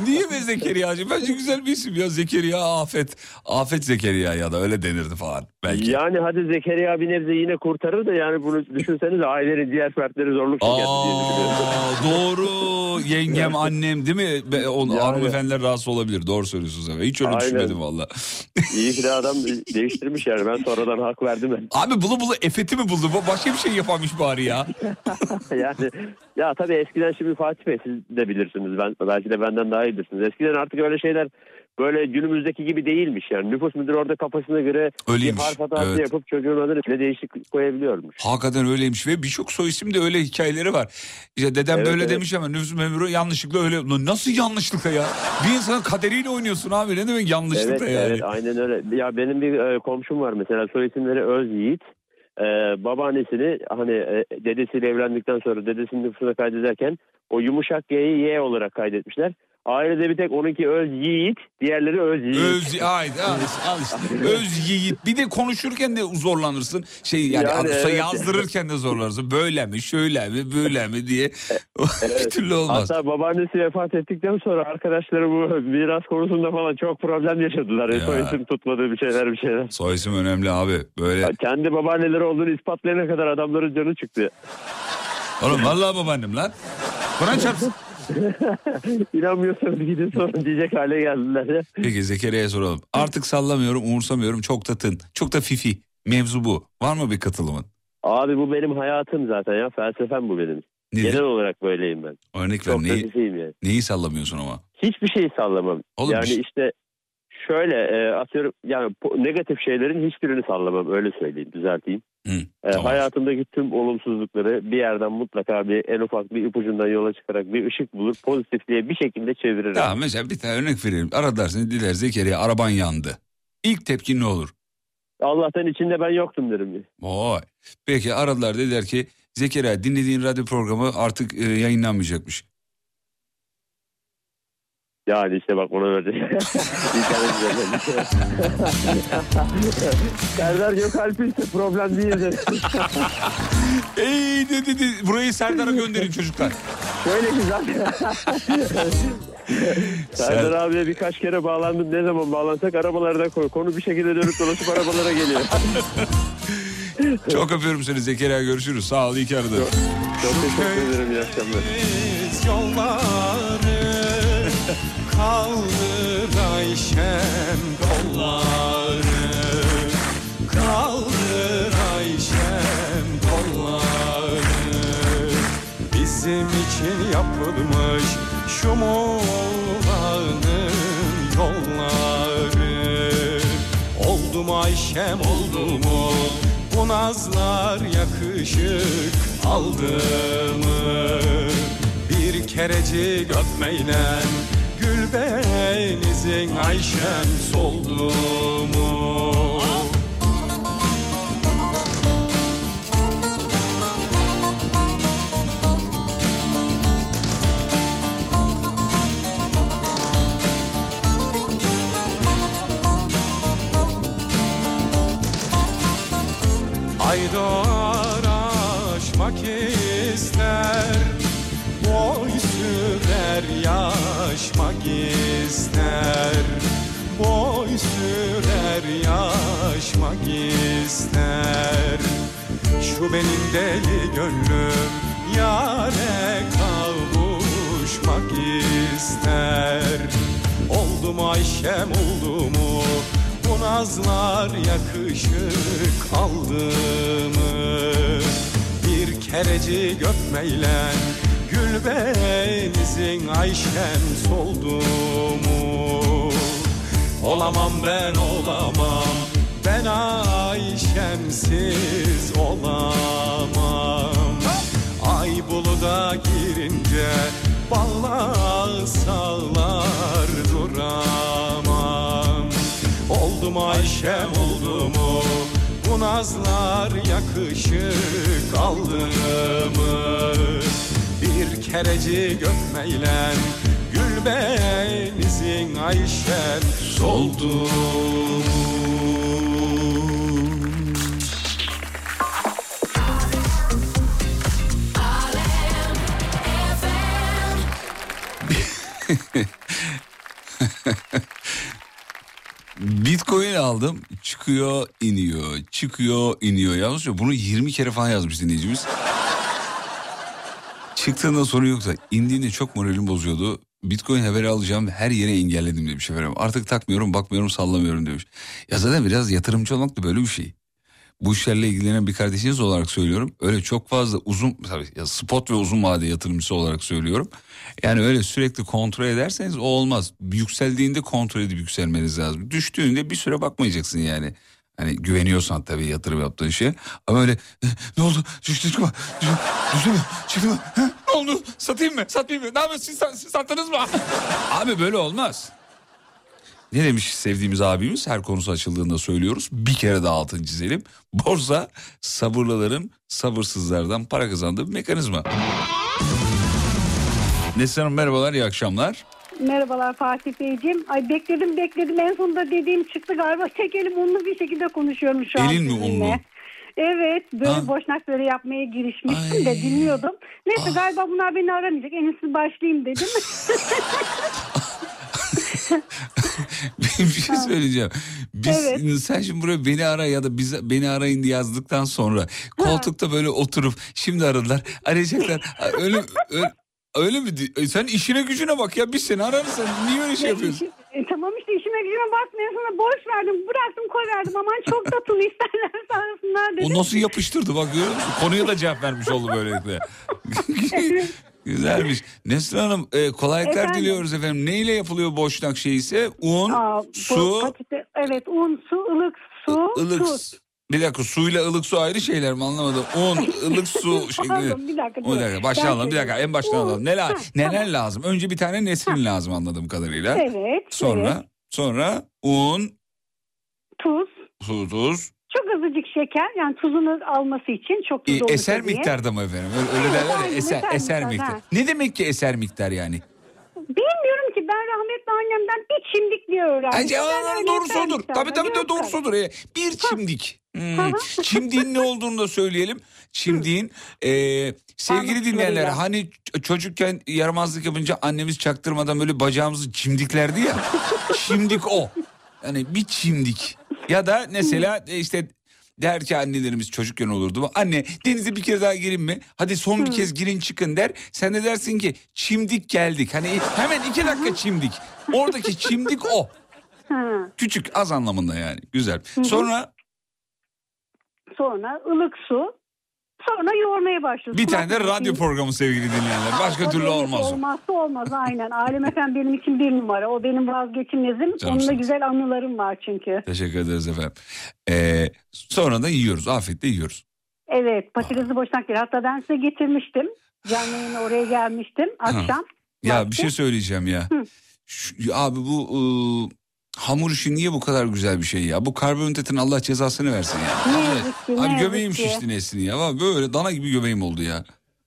Speaker 2: Niye be Zekeriya'cığım? Bence güzel bir isim ya. Zekeriya Afet. Afet Zekeriya ya da öyle denirdi falan. Belki.
Speaker 11: Yani hadi Zekeriya bir nebze yine kurtarır da yani bunu düşünsenize ailenin diğer fertleri zorluk çeker.
Speaker 2: Aa, doğru. Yengem, annem değil mi? Be, on,
Speaker 11: Yani.
Speaker 2: Hanımefendiler rahatsız olabilir. Doğru söylüyorsunuz. Evet. Hiç öyle
Speaker 11: Aynen.
Speaker 2: düşünmedim valla.
Speaker 11: İyi ki de adam değiştirmiş yani ben sonradan hak verdim.
Speaker 2: Abi bulu bulu Efet'i mi buldu? Bu Başka bir şey yapamış bari ya.
Speaker 11: yani ya tabii eskiden şimdi Fatih Bey siz de bilirsiniz. Ben belki de benden daha iyi bilirsiniz. Eskiden artık öyle şeyler böyle günümüzdeki gibi değilmiş yani. Nüfus müdürü orada kafasına göre
Speaker 2: Öyleymiş,
Speaker 11: bir harf hatası
Speaker 2: evet.
Speaker 11: yapıp çocuğun adını bile değişik koyabiliyormuş.
Speaker 2: Hakikaten öyleymiş ve birçok soy isim de öyle hikayeleri var. İşte dedem
Speaker 11: Evet,
Speaker 2: böyle
Speaker 11: evet.
Speaker 2: demiş ama nüfus memuru yanlışlıkla öyle. Nasıl yanlışlıkla ya? Bir insanın kaderiyle oynuyorsun abi. Ne demek yanlışlıkla
Speaker 11: Evet,
Speaker 2: yani?
Speaker 11: evet aynen öyle. Ya benim bir e, komşum var mesela soy isimleri Öz Yiğit. E, babaannesini hani e, dedesiyle evlendikten sonra dedesinin nüfusuna kaydederken o yumuşak G'yi Y olarak kaydetmişler. Ailede bir tek onunki Öz Yiğit, diğerleri Öz Yiğit.
Speaker 2: Öz, haydi, al, işte, al işte. Öz yiğit. Bir de konuşurken de zorlanırsın. Şey yani,
Speaker 11: Yani evet.
Speaker 2: yazdırırken de zorlanırsın. Böyle mi, şöyle mi, böyle mi diye. bir türlü olmaz.
Speaker 11: Hatta babaannesi vefat ettikten sonra arkadaşları bu miras konusunda falan çok problem yaşadılar.
Speaker 2: Ya.
Speaker 11: Soy isim tutmadığı bir şeyler bir şeyler.
Speaker 2: Soy isim önemli abi. Böyle.
Speaker 11: Ya Kendi babaanneleri olduğunu ispatlayana kadar adamların canı çıktı.
Speaker 2: Oğlum vallahi babaannem lan. Kur'an çarpsın.
Speaker 11: İnanmıyorsanız gidin sorun diyecek hale geldiler ya.
Speaker 2: Peki Zekeriya'ya soralım. Artık sallamıyorum, umursamıyorum. Çok da tın. Çok da fifi. Mevzu bu. Var mı bir katılımın?
Speaker 11: Abi bu benim hayatım zaten ya. Felsefem bu benim.
Speaker 2: Nedir?
Speaker 11: Genel olarak böyleyim ben.
Speaker 2: Örnek ver.
Speaker 11: Çok
Speaker 2: Neyi,
Speaker 11: yani.
Speaker 2: neyi sallamıyorsun ama?
Speaker 11: Hiçbir şeyi sallamam.
Speaker 2: Oğlum
Speaker 11: yani
Speaker 2: şey-
Speaker 11: işte şöyle e, atıyorum yani negatif şeylerin hiçbirini sallamam öyle söyleyeyim düzelteyim.
Speaker 2: Hı,
Speaker 11: E,
Speaker 2: tamam.
Speaker 11: Hayatımdaki tüm olumsuzlukları bir yerden mutlaka bir en ufak bir ipucundan yola çıkarak bir ışık bulur pozitifliğe bir şekilde çeviririm.
Speaker 2: Tamam mesela bir tane örnek vereyim. Aradılar seni diler Zekeriya araban yandı. İlk tepkin ne olur?
Speaker 11: Allah'tan içinde ben yoktum derim.
Speaker 2: Vay. Peki aradılar dediler ki Zekeriya dinlediğin radyo programı artık e, yayınlanmayacakmış.
Speaker 11: Yani işte bak ona üzerinden. Serdar Gökalp ise problem değil dedi.
Speaker 2: Ey dedi, dedi burayı Serdar'a gönderin çocuklar.
Speaker 11: Şöyle ki zaten. Serdar abiye birkaç kere bağlandım. Ne zaman bağlansak arabalardan koy. Konu bir şekilde dönüp dolaşıp arabalara geliyor.
Speaker 2: Çok öpüyorum seni Zekeriya görüşürüz. Sağ ol iyi ki aradın.
Speaker 11: Çok teşekkür ederim. İyi akşamlar.
Speaker 12: Ayşem kolları Kaldır Ayşem kolları. Bizim için yapılmış şu Muğla'nın yolları. Oldu mu Ayşem oldu mu? Bu nazlar yakışık aldı mı? Bir kerecik öpmeyle benizin Ayşem soldu mu Ay doğar aşmak ister Boy sürer yaşmak ister. Boy sürer yaşmak ister. Şu benim deli gönlüm Yare kavuşmak ister. Oldu mu Ayşem oldu mu Bu nazlar yakışık aldı mı Bir kerecik öpmeyle Gül benizin Ayşem soldu mu? Olamam ben olamam. Ben Ayşemsiz olamam. Ay buluda girince Ballar sağlar duramam. Oldu mu Ayşem oldu mu? Bu nazlar yakışık aldı mı Bir kerecik öpmeyle Gül benizin Ayşem soldu?
Speaker 2: Bitcoin aldım çıkıyor iniyor çıkıyor iniyor yazmış ya bunu 20 kere falan yazmış dinleyicimiz. Çıktığında sorun yoksa indiğinde çok moralim bozuyordu. Bitcoin haberi alacağım her yere engelledim demiş efendim. Artık takmıyorum bakmıyorum sallamıyorum demiş. Ya zaten biraz yatırımcı olmak da böyle bir şey. Bu işlerle ilgilenen bir kardeşiniz olarak söylüyorum. Öyle çok fazla uzun tabii ya spot ve uzun vade yatırımcısı olarak söylüyorum. Yani öyle sürekli kontrol ederseniz o olmaz. Yükseldiğinde kontrol edip yükselmeniz lazım. Düştüğünde bir süre bakmayacaksın yani. Hani güveniyorsan tabii yatırım yaptığın şeye. Ama öyle "Eh, ne oldu? Düştü çıkma. Düştü, düştü mü? Çıktı mı? Ha? Ne oldu? Satayım mı? Satmayayım mı? Ne yapıyorsun? Siz, siz sattınız mı? Abi böyle olmaz. Ne demiş sevdiğimiz abimiz her konusu açıldığında söylüyoruz. Bir kere daha altını çizelim. Borsa sabırlıların sabırsızlardan para kazandığı bir mekanizma. Neslihan merhabalar iyi akşamlar.
Speaker 13: Merhabalar Fatih Beyciğim. Ay bekledim bekledim en sonunda dediğim çıktı galiba. Tek elim unlu bir şekilde konuşuyorum şu an
Speaker 2: Elin mi
Speaker 13: sizinle.
Speaker 2: unlu?
Speaker 13: Evet böyle
Speaker 2: Ha.
Speaker 13: boşnak böyle yapmaya girişmiştim de dinliyordum. Neyse
Speaker 2: Ah.
Speaker 13: galiba bunlar beni aramayacak. En iyisi başlayayım dedim.
Speaker 2: bir şey söyleyeceğim. Biz,
Speaker 13: Evet.
Speaker 2: Sen şimdi buraya beni ara ya da biz beni arayın diye yazdıktan sonra koltukta böyle oturup şimdi aradılar arayacaklar. öyle, öyle, öyle mi? E Sen işine gücüne bak ya biz seni ararız sen niye öyle şey yapıyorsun?
Speaker 13: E, tamam işte işime gücüme bakmıyor sonra boş verdim bıraktım koy verdim aman çok tatlı isterlerse arasınlar dedim.
Speaker 2: O nasıl yapıştırdı bak görüyor musun? Konuya da cevap vermiş oldu böylelikle. Güzelmiş. Neslihan Hanım e, kolaylıklar
Speaker 13: Efendim?
Speaker 2: diliyoruz efendim. Neyle yapılıyor boşnak şeyi ise? Un,
Speaker 13: Aa,
Speaker 2: su,
Speaker 13: patates- evet un, su, ılık su,
Speaker 2: ılık
Speaker 13: tuz.
Speaker 2: Bir dakika suyla ılık su ayrı şeyler mi anlamadım. Un, ılık su şeklinde.
Speaker 13: Bir dakika, dur.
Speaker 2: dakika başlayalım
Speaker 13: Ben
Speaker 2: bir dakika en baştan alalım. Neler,
Speaker 13: Ha,
Speaker 2: neler
Speaker 13: tamam.
Speaker 2: lazım? Önce bir tane nesrin lazım anladığım kadarıyla.
Speaker 13: Evet,
Speaker 2: Sonra
Speaker 13: evet.
Speaker 2: sonra un,
Speaker 13: Tuz.
Speaker 2: su, tuz.
Speaker 13: Çok azıcık şeker yani tuzunu alması için çok tuz
Speaker 2: E, eser
Speaker 13: diye.
Speaker 2: miktarda mı efendim? Öyle, öyle derler eser,
Speaker 13: eser
Speaker 2: eser
Speaker 13: miktar,
Speaker 2: miktar. Ne demek ki eser miktar yani?
Speaker 13: Bilmiyorum ki ben rahmetli annemden bir çimdik diye öğrendim.
Speaker 2: Ay, ya,
Speaker 13: Ben öyle
Speaker 2: doğrusu odur. Tabii tabii de doğrusu odur. E, Bir çimdik. Hmm. Çimdiğin ne olduğunu da söyleyelim. Çimdiğin e, sevgili dinleyenler hani çocukken yaramazlık yapınca annemiz çaktırmadan böyle bacağımızı çimdiklerdi ya. çimdik o. Yani bir çimdik. Ya da mesela e, işte der ki annelerimiz çocukken olurdu. Anne denize bir kere daha girin mi? Hadi son bir kez girin çıkın der. Sen de dersin ki çimdik geldik. Hani hemen iki dakika çimdik. Oradaki çimdik o. Küçük az anlamında yani. Güzel. Sonra
Speaker 13: Sonra ılık su. Sonra yoğurmaya başlıyorsun.
Speaker 2: bir tane de radyo programı sevgili dinleyenler. Başka
Speaker 13: Tabii
Speaker 2: türlü olmaz.
Speaker 13: Olmazsa olmaz aynen. Alem efendim benim için bir numara. O benim vazgeçilmezim. Onunla güzel anılarım var çünkü.
Speaker 2: Teşekkür ederiz efendim. Ee, sonra da yiyoruz. Afiyetle yiyoruz.
Speaker 13: Evet patatesi boşnak değil. Hatta ben size getirmiştim. Canlı yayına oraya gelmiştim akşam.
Speaker 2: Ya bir şey söyleyeceğim ya. Şu- abi bu ıı, hamur işi niye bu kadar güzel bir şey ya? Bu karbonhidratın Allah cezasını versin ya.
Speaker 13: Ne
Speaker 2: Abi,
Speaker 13: yazık ki, ne
Speaker 2: abi
Speaker 13: yazık
Speaker 2: göbeğim
Speaker 13: ki.
Speaker 2: şişti Nesrin ya. Vallahi Böyle dana gibi göbeğim oldu ya.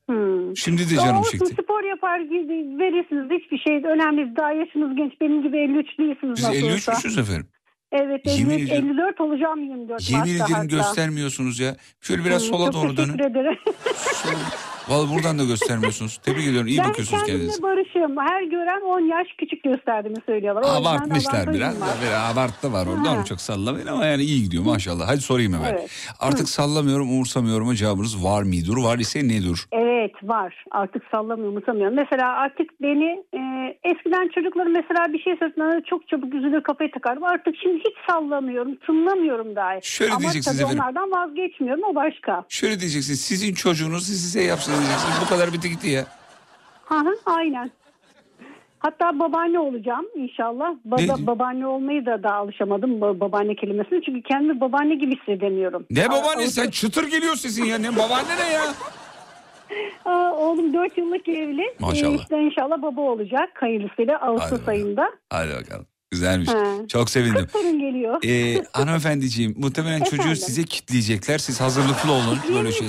Speaker 13: Hmm.
Speaker 2: Şimdi de
Speaker 13: Ya
Speaker 2: canım
Speaker 13: olsun,
Speaker 2: çekti.
Speaker 13: spor yapar gibi verirsiniz. Hiçbir şey önemli. değil. Daha yaşınız genç. Benim gibi 53 değilsiniz
Speaker 2: Biz
Speaker 13: nasıl
Speaker 2: 53
Speaker 13: olsa.
Speaker 2: müsünüz efendim?
Speaker 13: Evet
Speaker 2: Yemin
Speaker 13: 53,
Speaker 2: ediyorum.
Speaker 13: 54 olacağım 24
Speaker 2: Yemin
Speaker 13: Mart'ta
Speaker 2: ederim
Speaker 13: hatta.
Speaker 2: göstermiyorsunuz ya. Şöyle biraz
Speaker 13: Hmm,
Speaker 2: sola
Speaker 13: çok
Speaker 2: doğru dönün.
Speaker 13: teşekkür ederim.
Speaker 2: Vallahi buradan da göstermiyorsunuz. Tebrik ediyorum. İyi
Speaker 13: ben
Speaker 2: bakıyorsunuz kendinize.
Speaker 13: barışığım. Her gören 10 yaş küçük gösterdiğimi söylüyorlar. O
Speaker 2: Abartmışlar biraz.
Speaker 13: var.
Speaker 2: abartı var orada. Onu çok sallamayın ama yani iyi gidiyor maşallah. Hadi sorayım hemen.
Speaker 13: Evet.
Speaker 2: Artık sallamıyorum, umursamıyorum. Cevabınız var mıdır? Var ise nedir?
Speaker 13: Evet var. Artık sallamıyorum, unutamıyorum. Mesela artık beni e, eskiden çocukların mesela bir şey söylediğinde çok çabuk üzülür kafayı takardım. Artık şimdi hiç sallamıyorum, tınlamıyorum dahi.
Speaker 2: Şöyle
Speaker 13: Ama
Speaker 2: diyeceksiniz efendim.
Speaker 13: onlardan vazgeçmiyorum o başka.
Speaker 2: Şöyle diyeceksiniz. Sizin çocuğunuz size yapsın diyeceksiniz. Bu kadar bitti gitti ya.
Speaker 13: Hı, aynen. Hatta babaanne olacağım inşallah. Baba,
Speaker 2: Ne?
Speaker 13: babaanne olmayı da daha alışamadım ba- babaanne kelimesine. Çünkü kendimi babaanne gibi hissedemiyorum.
Speaker 2: Ne
Speaker 13: Aa,
Speaker 2: babaanne
Speaker 13: o-
Speaker 2: sen çıtır geliyor sesin ya. Ne babaanne ne ya?
Speaker 13: Aa, oğlum 4 yıllık evli.
Speaker 2: Maşallah.
Speaker 13: Ee, işte inşallah baba olacak hayırlısıyla Ağustos
Speaker 2: Hadi
Speaker 13: ayında.
Speaker 2: Hadi bakalım. Güzelmiş.
Speaker 13: Ha.
Speaker 2: Çok sevindim.
Speaker 13: Torun geliyor.
Speaker 2: Ee, hanımefendiciğim muhtemelen çocuğu
Speaker 13: Efendim?
Speaker 2: size kitleyecekler. Siz hazırlıklı olun böyle şey.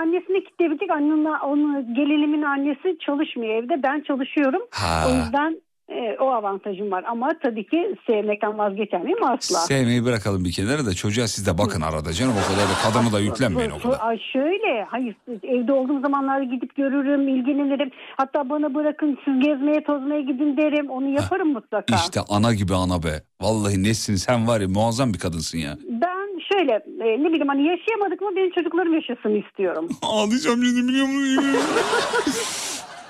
Speaker 13: Yemeyecekler ne yazık ki annesini kitleyebilecek. Annenin, onun gelinimin annesi çalışmıyor evde. Ben çalışıyorum.
Speaker 2: Ha.
Speaker 13: O yüzden e, o avantajım var. Ama tabii ki sevmekten vazgeçer miyim? Asla.
Speaker 2: Sevmeyi bırakalım bir kenara da çocuğa siz de bakın arada canım o kadar da kadını da yüklenmeyin o kadar.
Speaker 13: Ay şöyle, hayır evde olduğum zamanlarda gidip görürüm, ilgilenirim. Hatta bana bırakın siz gezmeye tozmaya gidin derim. Onu yaparım mutlaka.
Speaker 2: İşte ana gibi ana be. Vallahi Nesin sen var ya muazzam bir kadınsın ya.
Speaker 13: Ben şöyle e, ne bileyim hani yaşayamadık mı benim çocuklarım yaşasın istiyorum.
Speaker 2: Ağlayacağım şimdi biliyor musun?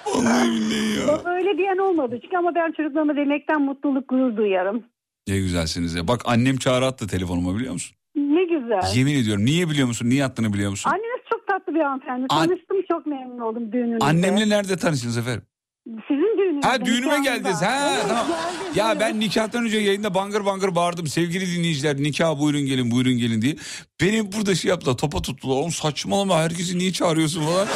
Speaker 2: Vallahi billahi ya.
Speaker 13: Öyle diyen olmadı çünkü ama ben çocuklarıma demekten mutluluk gurur duyarım.
Speaker 2: Ne güzelsiniz ya. Bak annem çağrı attı telefonuma biliyor musun?
Speaker 13: Ne güzel.
Speaker 2: Yemin ediyorum. Niye biliyor musun? Niye attığını biliyor musun?
Speaker 13: Anneniz çok tatlı bir hanımefendi.
Speaker 2: An-
Speaker 13: Tanıştım çok memnun oldum düğününüzde.
Speaker 2: Annemle nerede tanıştınız efendim?
Speaker 13: Sizin düğününüzde.
Speaker 2: Ha düğünüme geldiniz. Ha
Speaker 13: Evet,
Speaker 2: tamam.
Speaker 13: geldim,
Speaker 2: Ya
Speaker 13: evet.
Speaker 2: ben nikahtan önce yayında bangır bangır bağırdım. Sevgili dinleyiciler nikah buyurun gelin buyurun gelin diye. Benim burada şey yaptılar topa tuttular. Oğlum saçmalama herkesi niye çağırıyorsun falan.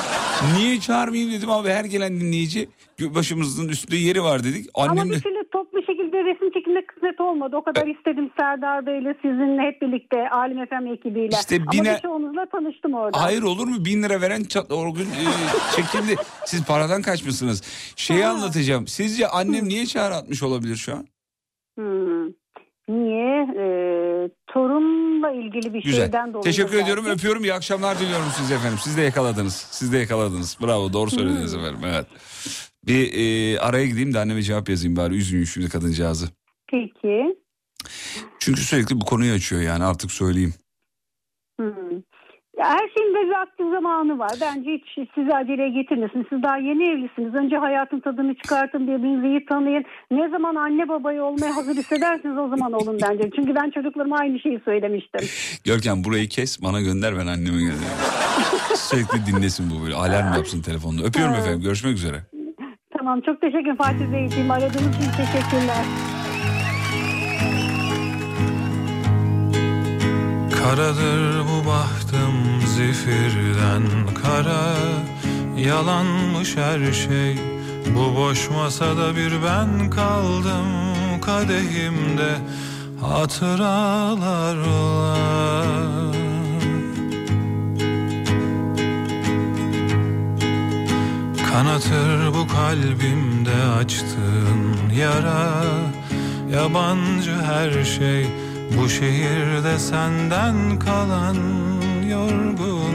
Speaker 2: niye çağırmayayım dedim abi her gelen dinleyici başımızın üstünde yeri var dedik.
Speaker 13: Ama
Speaker 2: Annem de
Speaker 13: bir türlü toplu şekilde resim çekilmek kısmet olmadı. O kadar istedim Serdar Bey'le sizinle hep birlikte Alim Efem ekibiyle.
Speaker 2: İşte
Speaker 13: Ama
Speaker 2: bine-
Speaker 13: birçoğunuzla tanıştım orada.
Speaker 2: Hayır olur mu? Bin lira veren çat, o gün e, çekildi. Siz paradan kaçmışsınız. Şeyi anlatacağım. Sizce annem niye çağrı atmış olabilir şu an?
Speaker 13: Hmm. Niye? Ee, torunla ilgili bir
Speaker 2: Güzel.
Speaker 13: şeyden dolayı.
Speaker 2: Teşekkür
Speaker 13: belki.
Speaker 2: ediyorum. Öpüyorum. İyi akşamlar diliyorum size efendim. Siz de yakaladınız. Siz de yakaladınız. Bravo. Doğru söylediniz efendim. Evet. Bir e, araya gideyim de anneme cevap yazayım bari. Üzgün şimdi kadıncağızı.
Speaker 13: Peki.
Speaker 2: Çünkü sürekli bu konuyu açıyor yani artık söyleyeyim.
Speaker 13: Hmm. Ya her şeyin bir vakti zamanı var. Bence hiç sizi aceleye getirmesin. Siz daha yeni evlisiniz. Önce hayatın tadını çıkartın, birbirinizi iyi tanıyın. Ne zaman anne babayı olmaya hazır hissedersiniz o zaman olun bence. Çünkü ben çocuklarıma aynı şeyi söylemiştim.
Speaker 2: Görkem burayı kes bana gönder ben anneme göndereyim. sürekli dinlesin bu böyle. Alarm yapsın telefonda. Öpüyorum efendim. Görüşmek üzere.
Speaker 13: Tamam çok teşekkür Fatih Beyciğim. Aradığınız için teşekkürler.
Speaker 14: Karadır bu bahtım zifirden kara. Yalanmış her şey. Bu boş masada bir ben kaldım Kadehimde. Hatıralar var Kanatır bu kalbimde açtığın yara. Yabancı her şey bu şehirde senden kalan yorgun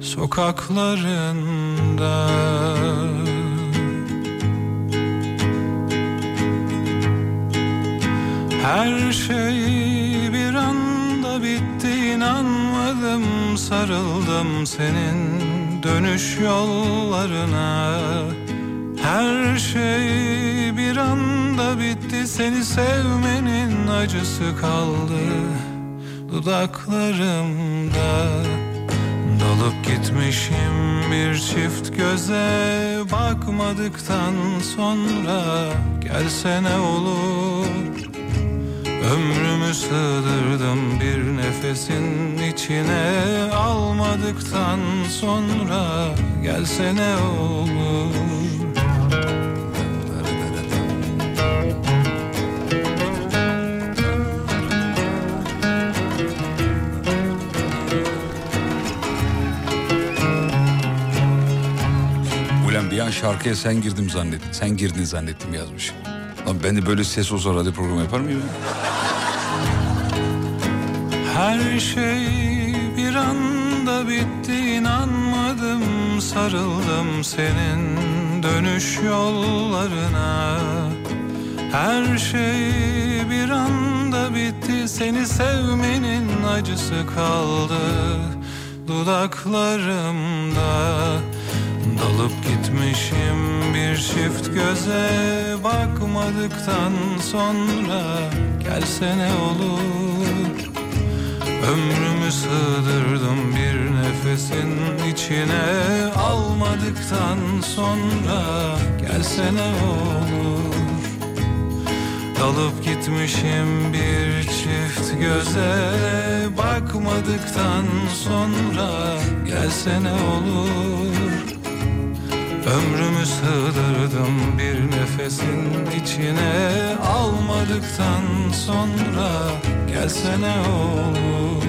Speaker 14: sokaklarında. Her şey bir anda bitti inanmadım sarıldım senin dönüş yollarına Her şey bir anda bitti seni sevmenin acısı kaldı. Dudaklarımda Dalıp gitmişim bir çift göze bakmadıktan sonra gelse ne olur? Ömrümü sığdırdım bir nefesin içine almadıktan sonra gelse ne olur
Speaker 2: Ulan bir an şarkıya sen girdim zannettim. Sen girdin zannettim yazmış. Lan ben de böyle ses olsa radyo programı yapar mıyım?
Speaker 14: Her şey bir anda bitti inanmadım sarıldım senin dönüş yollarına Her şey bir anda bitti seni sevmenin acısı kaldı. Dudaklarımda Dalıp gitmişim bir çift göze bakmadıktan sonra gelse ne olur? Ömrümü sığdırdım bir nefesin içine almadıktan sonra gelse ne olur Dalıp gitmişim bir çift göze. Bakmadıktan sonra gelse ne olur. Ömrümü sığdırdım bir nefesin içine. Almadıktan sonra gelse ne olur.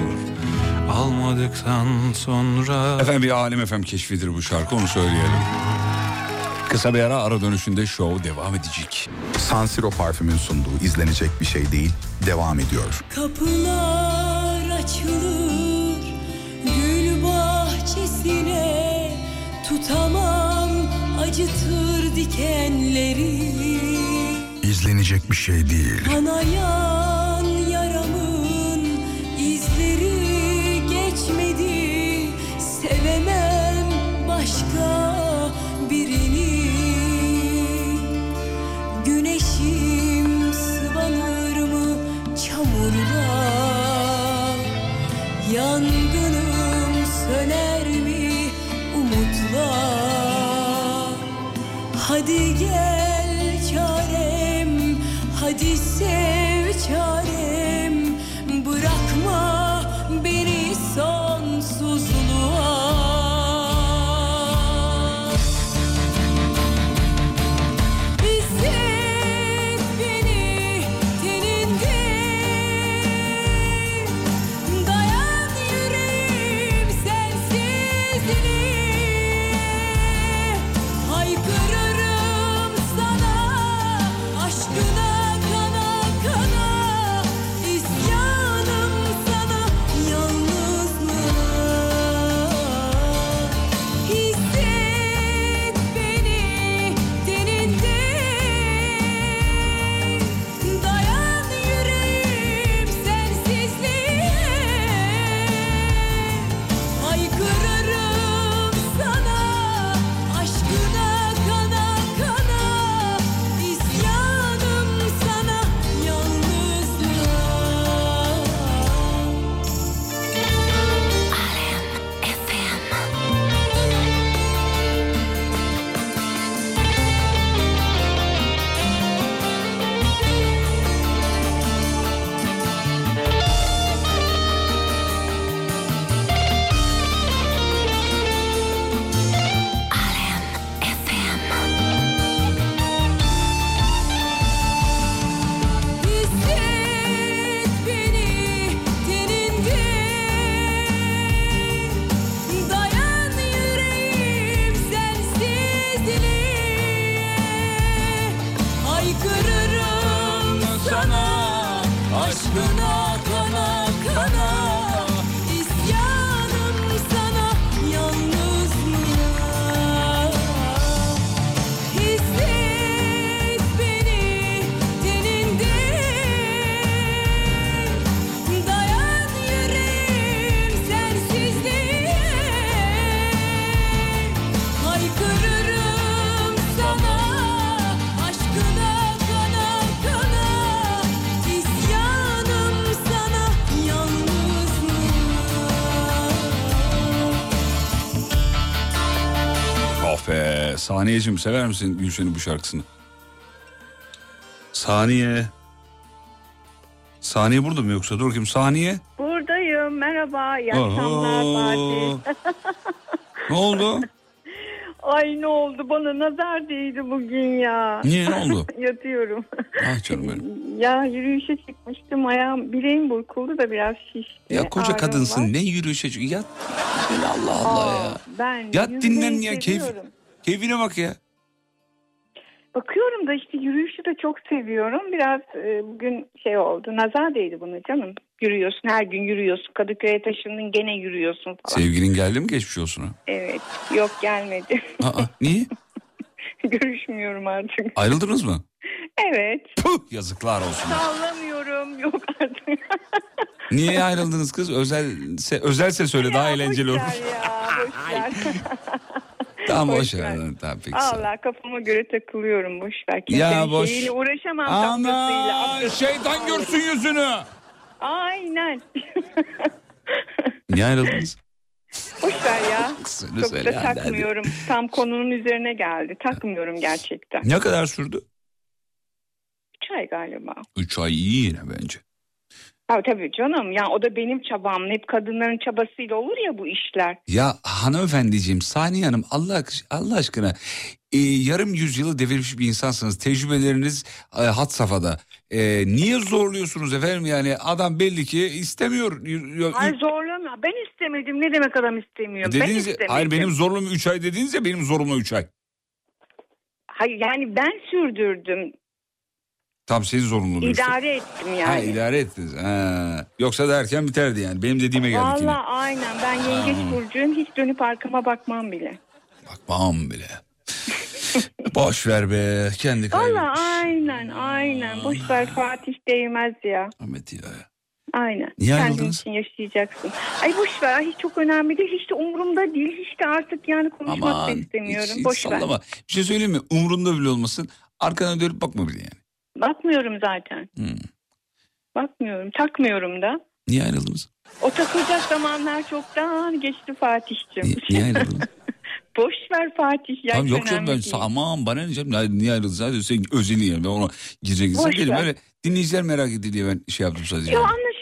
Speaker 14: Almadıktan sonra
Speaker 2: Efendim bir Alem FM keşfidir bu şarkı onu söyleyelim. Kısa bir ara ara dönüşünde show devam edecek.
Speaker 6: San Siro parfümün sunduğu izlenecek bir şey değil devam ediyor.
Speaker 8: Kapılar açılır gül bahçesine tutamam acıtır dikenleri
Speaker 6: İzlenecek bir şey değil.
Speaker 8: yaramın Hadi
Speaker 2: be Saniye'cim sever misin Gülşen'in bu şarkısını? Saniye. Saniye burada mı yoksa? Dur bakayım Saniye.
Speaker 15: Buradayım. Merhaba. İyi akşamlar Fatih.
Speaker 2: Ne oldu?
Speaker 15: Ay ne oldu? Bana nazar değdi bugün ya.
Speaker 2: Niye, ne oldu?
Speaker 15: Yatıyorum.
Speaker 2: Ah canım benim.
Speaker 15: Ya yürüyüşe çıkmıştım. Ayağım bileğim burkuldu da biraz şişti.
Speaker 2: Ya koca kadınsın
Speaker 15: var.
Speaker 2: ne yürüyüşe çık- Yat. Allah Allah ya.
Speaker 15: Ben
Speaker 2: Yat dinlen ya keyif. Keyfine bak ya.
Speaker 15: Bakıyorum da işte yürüyüşü de çok seviyorum. Biraz e, bugün şey oldu. Nazar değdi buna canım. Yürüyorsun her gün yürüyorsun. Kadıköy'e taşındın gene yürüyorsun falan.
Speaker 2: Sevgilin geldi mi geçmiş olsun? ha?
Speaker 15: Evet. Yok gelmedi.
Speaker 2: Aa, niye?
Speaker 15: Görüşmüyorum artık.
Speaker 2: Ayrıldınız mı?
Speaker 15: Evet.
Speaker 2: Puh, yazıklar olsun.
Speaker 15: Sallamıyorum. Yok artık.
Speaker 2: Niye ayrıldınız kız? Özelse, özelse söyle daha eğlenceli olur.
Speaker 15: Boşver ya boşver.
Speaker 2: Tamam boş
Speaker 15: boş
Speaker 2: ver.
Speaker 15: ver.
Speaker 2: Tamam peki.
Speaker 15: Allah kafama göre takılıyorum boşver.
Speaker 2: Ya
Speaker 15: Kimsenin
Speaker 2: boş-
Speaker 15: şeyiyle uğraşamam. Akıl-
Speaker 2: şeytan görsün yüzünü.
Speaker 15: Aynen.
Speaker 2: Niye ayrıldınız?
Speaker 15: boşver ya.
Speaker 2: Söyle,
Speaker 15: Çok
Speaker 2: söyle,
Speaker 15: da
Speaker 2: hadi, hadi.
Speaker 15: takmıyorum. Tam konunun üzerine geldi. Takmıyorum gerçekten.
Speaker 2: Ne kadar sürdü?
Speaker 15: Çay galiba.
Speaker 2: Üç ay iyi yine bence.
Speaker 15: Ha, tabii canım. Ya o da benim çabam. Hep kadınların çabasıyla olur ya bu işler.
Speaker 2: Ya hanımefendiciğim Saniye Hanım Allah, Allah aşkına e, yarım yüzyılı devirmiş bir insansınız. Tecrübeleriniz e, hat safhada. E, niye zorluyorsunuz efendim yani adam belli ki istemiyor.
Speaker 15: Ay zorlama. Ben istemedim. Ne demek adam istemiyor? ben
Speaker 2: Dediniz ya-
Speaker 15: istemedim.
Speaker 2: hayır benim zorluğum 3 ay dediniz ya benim zorluğum 3 ay.
Speaker 15: Hayır yani ben sürdürdüm.
Speaker 2: Tam senin zorunluluğun. işte.
Speaker 15: İdare ettim yani.
Speaker 2: Ha idare ettiniz. Ha. Yoksa derken biterdi yani. Benim dediğime geldik yine.
Speaker 15: Valla aynen ben yengeç burcuyum hiç dönüp arkama bakmam bile.
Speaker 2: Bakmam bile. Boş ver be kendi kaybı.
Speaker 15: Valla aynen aynen boş ver Fatih değmez ya.
Speaker 2: Ahmet ya.
Speaker 15: Aynen.
Speaker 2: Niye
Speaker 15: Kendin
Speaker 2: ayrıldınız?
Speaker 15: için yaşayacaksın. Ay boş ver hiç çok önemli değil hiç de umurumda değil hiç de artık yani konuşmak da
Speaker 2: Aman
Speaker 15: istemiyorum.
Speaker 2: hiç, hiç
Speaker 15: boş ver.
Speaker 2: sallama. Bir şey söyleyeyim mi? Umrunda bile olmasın. Arkana dönüp bakma bile yani.
Speaker 15: Bakmıyorum zaten.
Speaker 2: Hmm.
Speaker 15: Bakmıyorum takmıyorum da.
Speaker 2: Niye ayrıldınız?
Speaker 15: O takılacak zamanlar çoktan geçti Fatih'cim.
Speaker 2: Niye, niye ayrıldınız?
Speaker 15: boş ver Fatih. Ya
Speaker 2: Tamam yok canım ben
Speaker 15: değil.
Speaker 2: aman bana ne canım Ya niye ayrıldınız? Sadece sen özeli yani ben ona girecek
Speaker 15: Boş
Speaker 2: değilim.
Speaker 15: ver.
Speaker 2: Öyle dinleyiciler merak etti diye ben şey yaptım sadece.
Speaker 15: Yok anlaşamadık bir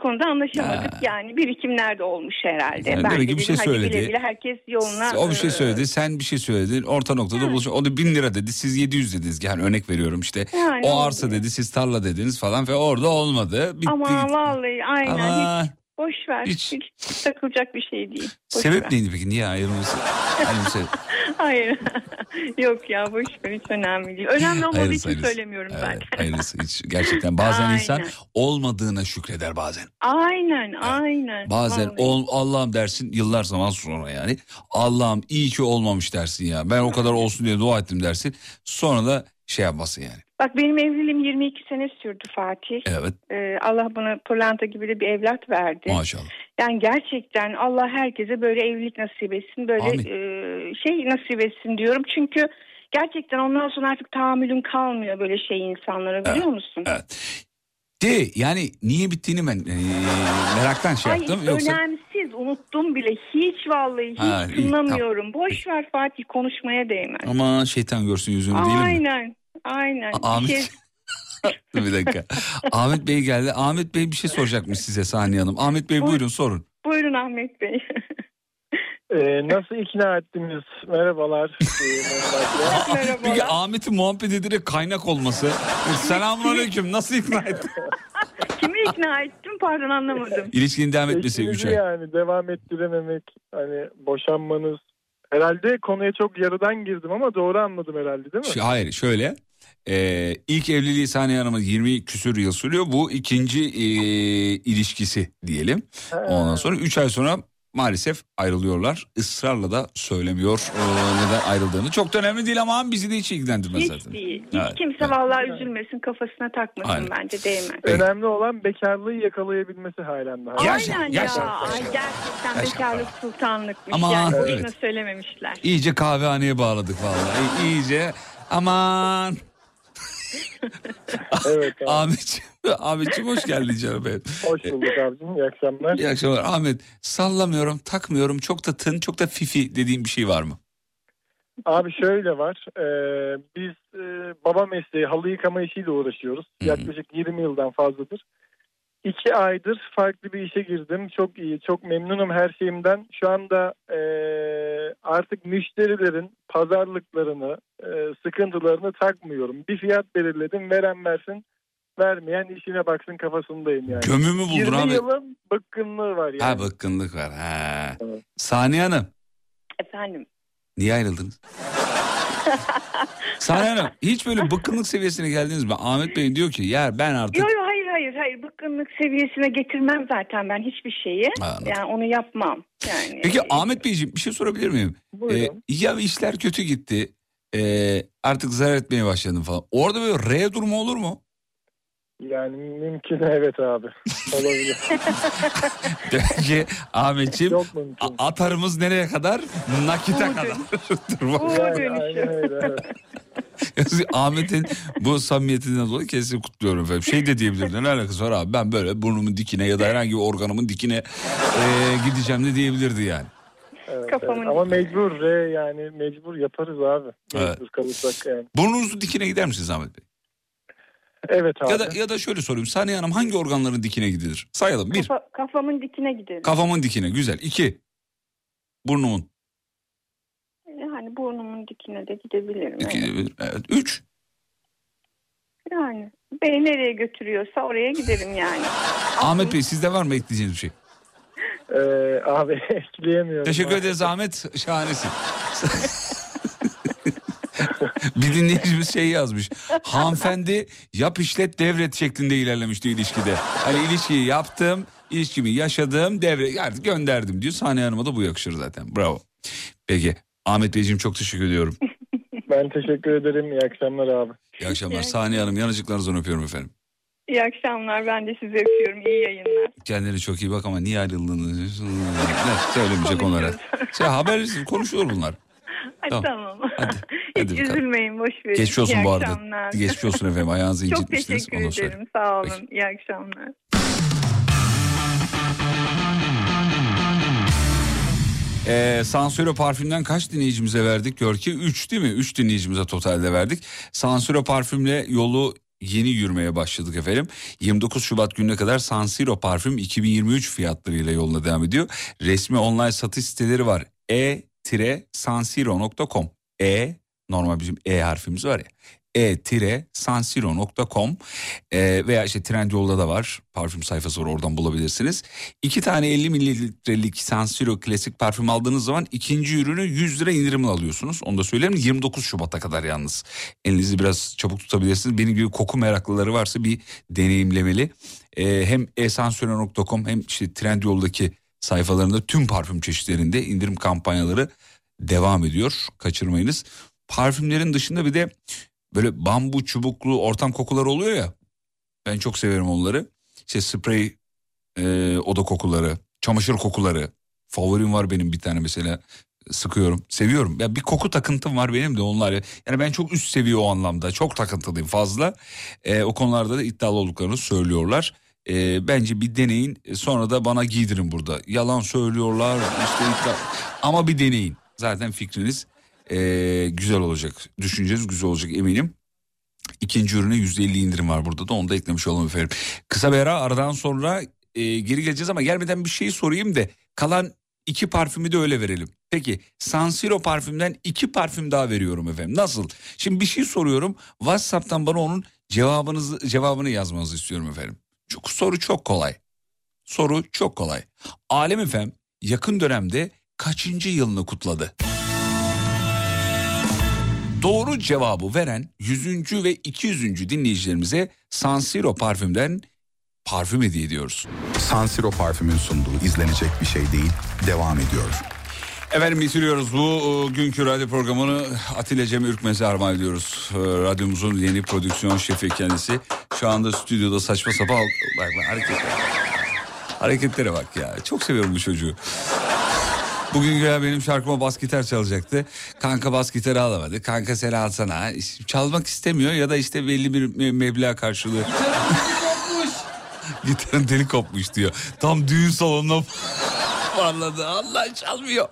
Speaker 15: konuda anlaşamadık. Yani birikimlerde olmuş herhalde.
Speaker 2: Yani
Speaker 15: ben
Speaker 2: demek
Speaker 15: de
Speaker 2: ki bir şey söyledi.
Speaker 15: Bile bile herkes yoluna.
Speaker 2: O bir şey
Speaker 15: e,
Speaker 2: söyledi, sen bir şey söyledin. Orta noktada buluşun. O da bin lira dedi, siz 700 dediniz. Yani örnek veriyorum işte.
Speaker 15: Yani
Speaker 2: o
Speaker 15: oldu.
Speaker 2: arsa dedi, siz tarla dediniz falan ve orada olmadı. Bitti.
Speaker 15: Ama vallahi aynen
Speaker 2: Ama
Speaker 15: hiç boş ver.
Speaker 2: hiç-
Speaker 15: Hiç, takılacak bir şey değil. Boş
Speaker 2: Sebep
Speaker 15: ver.
Speaker 2: neydi peki? Niye ayrılması? Ayrılması.
Speaker 15: Hayır. Yok ya boş ver hiç önemli değil. Önemli olmadığı
Speaker 2: Hayırlısı,
Speaker 15: için
Speaker 2: hayırlısı.
Speaker 15: söylemiyorum zaten.
Speaker 2: Ayrılması hiç. Gerçekten bazen
Speaker 15: Aynen.
Speaker 2: insan olmadığına şükreder bazen.
Speaker 15: Aynen aynen.
Speaker 2: Bazen
Speaker 15: Vallahi.
Speaker 2: ol, Allah'ım dersin yıllar zaman sonra yani. Allah'ım iyi ki olmamış dersin ya. Ben o kadar olsun diye dua ettim dersin. Sonra da şey yapmasın yani.
Speaker 15: Bak benim evliliğim 22 sene sürdü Fatih.
Speaker 2: Evet
Speaker 15: Ee, Allah bana pırlanta gibi de bir evlat verdi.
Speaker 2: maşallah.
Speaker 15: Yani gerçekten Allah herkese böyle evlilik nasip etsin. Böyle
Speaker 2: Amin.
Speaker 15: e, şey nasip etsin diyorum. Çünkü gerçekten ondan sonra artık tahammülün kalmıyor böyle şey insanlara biliyor musun?
Speaker 2: Evet. De yani niye bittiğini ben e, meraktan şey
Speaker 15: Ay
Speaker 2: yaptım. Yoksa
Speaker 15: önemsiz unuttum bile hiç vallahi hiç
Speaker 2: Ha, iyi,
Speaker 15: tınlamıyorum. Boş ver Fatih konuşmaya değmez.
Speaker 2: ama şeytan görsün yüzünü değil mi?
Speaker 15: Aynen aynen. Bir
Speaker 2: Ahmet. bir dakika. Ahmet Bey geldi. Ahmet Bey bir şey soracakmış size Saniye Hanım. Ahmet Bey buyurun sorun.
Speaker 15: Buyurun Ahmet Bey.
Speaker 16: Ee, nasıl ikna ettiniz? Merhabalar. Ee, merhabalar.
Speaker 2: Peki Ahmet'in muhabbet ederek kaynak olması. Selamun aleyküm nasıl ikna ettin?
Speaker 15: Kimi ikna ettim pardon anlamadım.
Speaker 2: İlişkinin devam etmesi 3
Speaker 16: Eşinizi
Speaker 2: ay.
Speaker 16: yani devam ettirememek, hani boşanmanız. Herhalde konuya çok yarıdan girdim ama doğru anladım herhalde değil mi?
Speaker 2: Hayır şöyle. Ee, ilk evliliği Saniye Hanım'ın 20 küsür yıl sürüyor. Bu ikinci e, ilişkisi diyelim. Ondan sonra 3 ay sonra maalesef ayrılıyorlar. Israrla da söylemiyor e, neden ayrıldığını. Çok da önemli değil ama bizi de hiç ilgilendirmez
Speaker 15: Hiç
Speaker 2: zaten.
Speaker 15: değil. Hiç
Speaker 2: Evet,
Speaker 15: kimse vallahi üzülmesin kafasına takmasın
Speaker 2: Aynen.
Speaker 15: bence değmez.
Speaker 16: Önemli olan bekarlığı yakalayabilmemise halen daha.
Speaker 15: Aynen ya. Ay, gerçekten bekarlık sultanlıkmış.
Speaker 2: Aman,
Speaker 15: yani boşuna
Speaker 2: evet.
Speaker 15: söylememişler.
Speaker 2: İyice kahvehaneye bağladık vallahi. İ- İyice aman.
Speaker 16: evet
Speaker 2: Ahmetciğim, Ahmetciğim hoş geldin canım benim.
Speaker 16: Hoş bulduk abicim. İyi akşamlar.
Speaker 2: İyi akşamlar. Ahmet sallamıyorum, takmıyorum. Çok da tın, çok da fifi dediğim bir şey var mı?
Speaker 16: Abi şöyle var. e, biz e, baba mesleği halı yıkama işiyle uğraşıyoruz. Yaklaşık 20 yıldan fazladır. İki aydır farklı bir işe girdim. Çok iyi, çok memnunum her şeyimden. Şu anda e, artık müşterilerin pazarlıklarını, e, sıkıntılarını takmıyorum. Bir fiyat belirledim, veren versin, vermeyen işine baksın kafasındayım yani.
Speaker 2: Gömümü buldun
Speaker 16: 20
Speaker 2: abi.
Speaker 16: yılın bıkkınlığı var yani.
Speaker 2: Ha bıkkınlık var. Ha. Saniye Hanım
Speaker 15: Efendim.
Speaker 2: niye ayrıldınız? Saniye Hanım hiç böyle bıkkınlık seviyesine geldiniz mi? Ahmet Bey diyor ki ya ben artık
Speaker 15: Yok yok hayır hayır bıkkınlık seviyesine getirmem zaten ben hiçbir şeyi. Yani onu yapmam. Yani
Speaker 2: Peki Ahmet Beyciğim bir şey sorabilir miyim?
Speaker 16: Buyurun.
Speaker 2: Ee, ya işler kötü gitti. Ee, artık zarar etmeye başladın falan. Orada böyle R durumu olur mu?
Speaker 16: Yani mümkün evet abi. Olabilir.
Speaker 2: Demek ki Ahmetciğim a- atarımız nereye kadar? Nakite kadar.
Speaker 16: Yani aynen öyle evet.
Speaker 2: Ahmet'in bu samimiyetinden dolayı kesin kutluyorum efendim. Şey de diyebilirdi ne alakası var abi ben böyle burnumun dikine ya da herhangi bir organımın dikine e, gideceğim de diyebilirdi yani.
Speaker 16: Evet,
Speaker 15: Kafamın
Speaker 16: evet. Ama mecbur re yani mecbur yaparız abi. Mecbur
Speaker 2: Evet.
Speaker 16: kalırsak yani.
Speaker 2: Burnunuzu dikine gider misiniz Ahmet Bey?
Speaker 16: Evet abi.
Speaker 2: Ya da ya da şöyle sorayım. Saniye Hanım hangi organların dikine gidilir? Sayalım. Bir,
Speaker 15: kafa- kafamın dikine giderim.
Speaker 2: kafamın dikine. Güzel. İki, burnumun.
Speaker 15: Yani burnumun dikine de gidebilirim. Evet.
Speaker 2: evet. Üç,
Speaker 15: Yani beni nereye götürüyorsa oraya giderim yani.
Speaker 2: Ahmet Bey sizde var mı ekleyeceğiniz bir şey?
Speaker 16: Ee, abi ekleyemiyorum.
Speaker 2: Teşekkür ederiz Ahmet. Şahanesin. bir dinleyicimiz şey yazmış. Hanımefendi yap işlet devret şeklinde ilerlemişti ilişkide. Hani ilişkiyi yaptım, ilişkimi yaşadım, devre artık gönderdim diyor. Saniye Hanım'a da bu yakışır zaten. Bravo. Peki Ahmet Beyciğim çok teşekkür ediyorum.
Speaker 16: Ben teşekkür ederim. İyi akşamlar abi.
Speaker 2: İyi akşamlar. Saniye Hanım yanıcıklarınızdan öpüyorum efendim.
Speaker 15: İyi akşamlar ben de sizi öpüyorum. İyi yayınlar.
Speaker 2: Kendine çok iyi bak ama niye ayrıldığını ne söylemeyecek onlara. Şey, haber konuşuyor bunlar. Tamam.
Speaker 15: tamam.
Speaker 2: Hadi
Speaker 15: Hiç
Speaker 2: bakalım.
Speaker 15: üzülmeyin boş verin.
Speaker 2: Geçmiş olsun
Speaker 15: İyi
Speaker 2: bu arada.
Speaker 15: akşamlar.
Speaker 2: Geçmiş olsun efendim. Ayağınızı
Speaker 15: Çok
Speaker 2: incitmişsiniz.
Speaker 15: teşekkür
Speaker 2: Ondan
Speaker 15: ederim. Sağ olun. İyi akşamlar.
Speaker 2: Ee, Sansüro parfümden kaç dinleyicimize verdik? Gör ki 3 değil mi? 3 dinleyicimize totalde verdik. Sansüro parfümle yolu yeni yürümeye başladık efendim. 29 Şubat gününe kadar Sansiro parfüm 2023 fiyatlarıyla yoluna devam ediyor. Resmi online satış siteleri var. e-sansiro.com E normal bizim E harfimiz var ya. e-sansiro.com e, veya işte Trendyol'da da var. Parfüm sayfası var oradan bulabilirsiniz. İki tane 50 mililitrelik Sansiro klasik parfüm aldığınız zaman ikinci ürünü 100 lira indirimle alıyorsunuz. Onu da söyleyeyim 29 Şubat'a kadar yalnız. Elinizi biraz çabuk tutabilirsiniz. Benim gibi koku meraklıları varsa bir deneyimlemeli. E, hem esansiro.com hem işte Trendyol'daki sayfalarında tüm parfüm çeşitlerinde indirim kampanyaları devam ediyor. Kaçırmayınız. Parfümlerin dışında bir de böyle bambu çubuklu ortam kokular oluyor ya. Ben çok severim onları. İşte sprey e, oda kokuları, çamaşır kokuları. Favorim var benim bir tane mesela sıkıyorum. Seviyorum. Ya bir koku takıntım var benim de onlar. Yani ben çok üst seviye o anlamda. Çok takıntılıyım fazla. E, o konularda da iddialı olduklarını söylüyorlar. E, bence bir deneyin sonra da bana giydirin burada. Yalan söylüyorlar işte ama bir deneyin. Zaten fikriniz e, güzel olacak. Düşünceniz güzel olacak eminim. İkinci ürüne %50 indirim var burada da onu da eklemiş olalım efendim. Kısa bir ara aradan sonra e, geri geleceğiz ama gelmeden bir şey sorayım da kalan iki parfümü de öyle verelim. Peki Sansiro parfümden iki parfüm daha veriyorum efendim. Nasıl? Şimdi bir şey soruyorum. WhatsApp'tan bana onun cevabınızı cevabını yazmanızı istiyorum efendim. Çok soru çok kolay. Soru çok kolay. Alem efendim yakın dönemde kaçıncı yılını kutladı? Doğru cevabı veren 100. ve 200. dinleyicilerimize Sansiro parfümden parfüm hediye ediyoruz.
Speaker 1: Sansiro parfümün sunduğu izlenecek bir şey değil devam ediyor.
Speaker 2: Efendim bitiriyoruz bu e, günkü radyo programını Atilla Cem Ürkmez'e armağan ediyoruz. E, Radyomuzun yeni prodüksiyon şefi kendisi. Şu anda stüdyoda saçma sapan bak, bak, hareketler. Hareketlere bak ya. Çok seviyorum bu çocuğu. Bugün güya benim şarkıma bas gitar çalacaktı. Kanka bas gitarı alamadı. Kanka sen alsana. Çalmak istemiyor ya da işte belli bir me- meblağ karşılığı. Gitarın deli kopmuş diyor. Tam düğün salonuna parladı. Allah çalmıyor.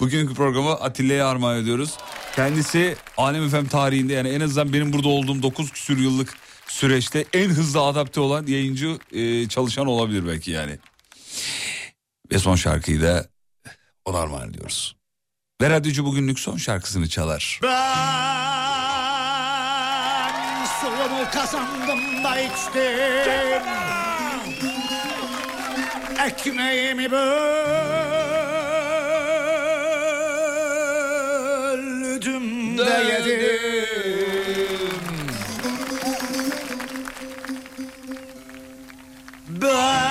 Speaker 2: Bugünkü programı Atilla'ya armağan ediyoruz. Kendisi Alem Efem tarihinde yani en azından benim burada olduğum 9 küsür yıllık süreçte en hızlı adapte olan yayıncı e, çalışan olabilir belki yani. Ve son şarkıyı da ona armağan ediyoruz. Ve radyocu bugünlük son şarkısını çalar.
Speaker 17: Ben suyumu kazandım da içtim Ekmeğimi böldüm de yedim. Ben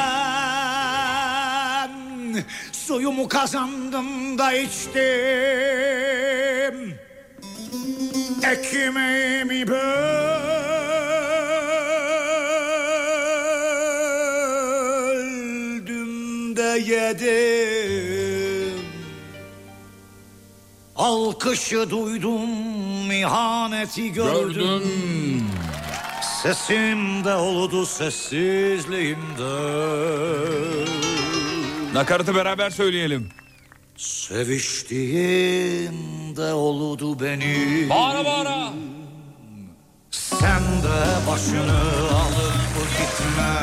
Speaker 17: suyumu kazandım da içtim. Ekmeğimi böldüm de yedim Alkışı duydum, ihaneti gördüm, Sesimde oldu sessizliğimde
Speaker 2: Nakaratı beraber söyleyelim.
Speaker 17: Seviştiğimde oldu benim.
Speaker 2: Bağıra bağıra.
Speaker 17: Sen de başını alıp gitme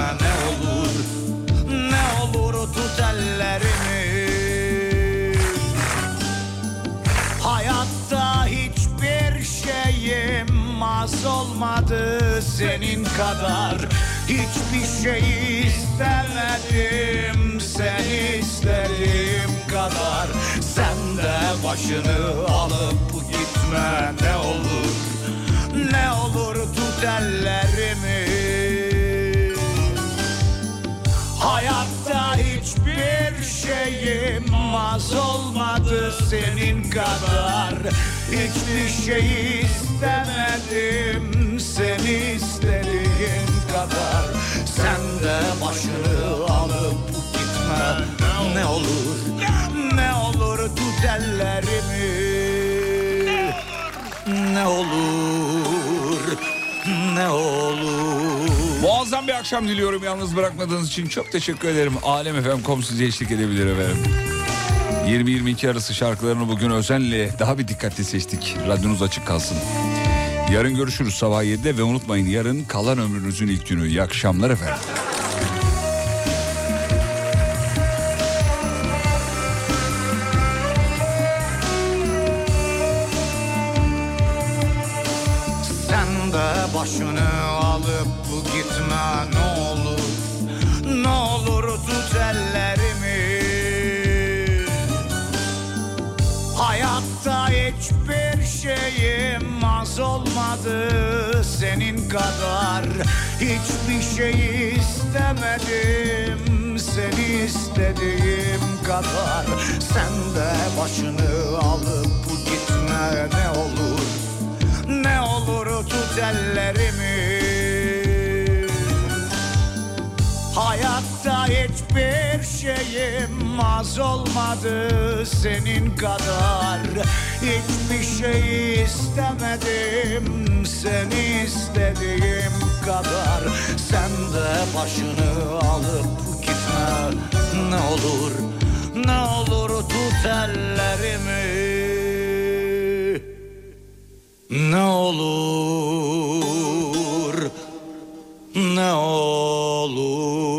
Speaker 17: olmadı senin kadar. Hiçbir şey istemedim sen istediğim kadar. Sen de başını alıp gitme ne olur ne olur tut ellerimi. Hayatta hiçbir şeyim az olmadı senin kadar. Hiçbir şey istemedim seni istediğim kadar Sen de başını alıp gitme ne olur Ne olur tut ellerimi ne olur, ne olur.
Speaker 2: Muazzam bir akşam diliyorum yalnız bırakmadığınız için çok teşekkür ederim. Alem FM.com size eşlik edebilir efendim. 20-22 arası şarkılarını bugün özenle daha bir dikkatli seçtik. Radyonuz açık kalsın. Yarın görüşürüz sabah 7'de ve unutmayın yarın kalan ömrünüzün ilk günü. İyi akşamlar efendim.
Speaker 17: Sen de başını alıp gitme ne olur Ne olur tut ellerimi Hayatta hiçbir şeyim az olmadı senin kadar. Hiçbir şey istemedim seni istediğim kadar. Sen de başını alıp gitme ne olur. Ne olur tut ellerimi Hayatta hiçbir şeyim az olmadı senin kadar. Hiçbir şey istemedim seni istediğim kadar. Sen de başını alıp gitme ne olur Ne olur tut ellerimi. Ne olur, ne olur.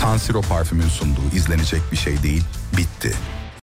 Speaker 6: San Siro parfümün sunduğu izlenecek bir şey değil, bitti.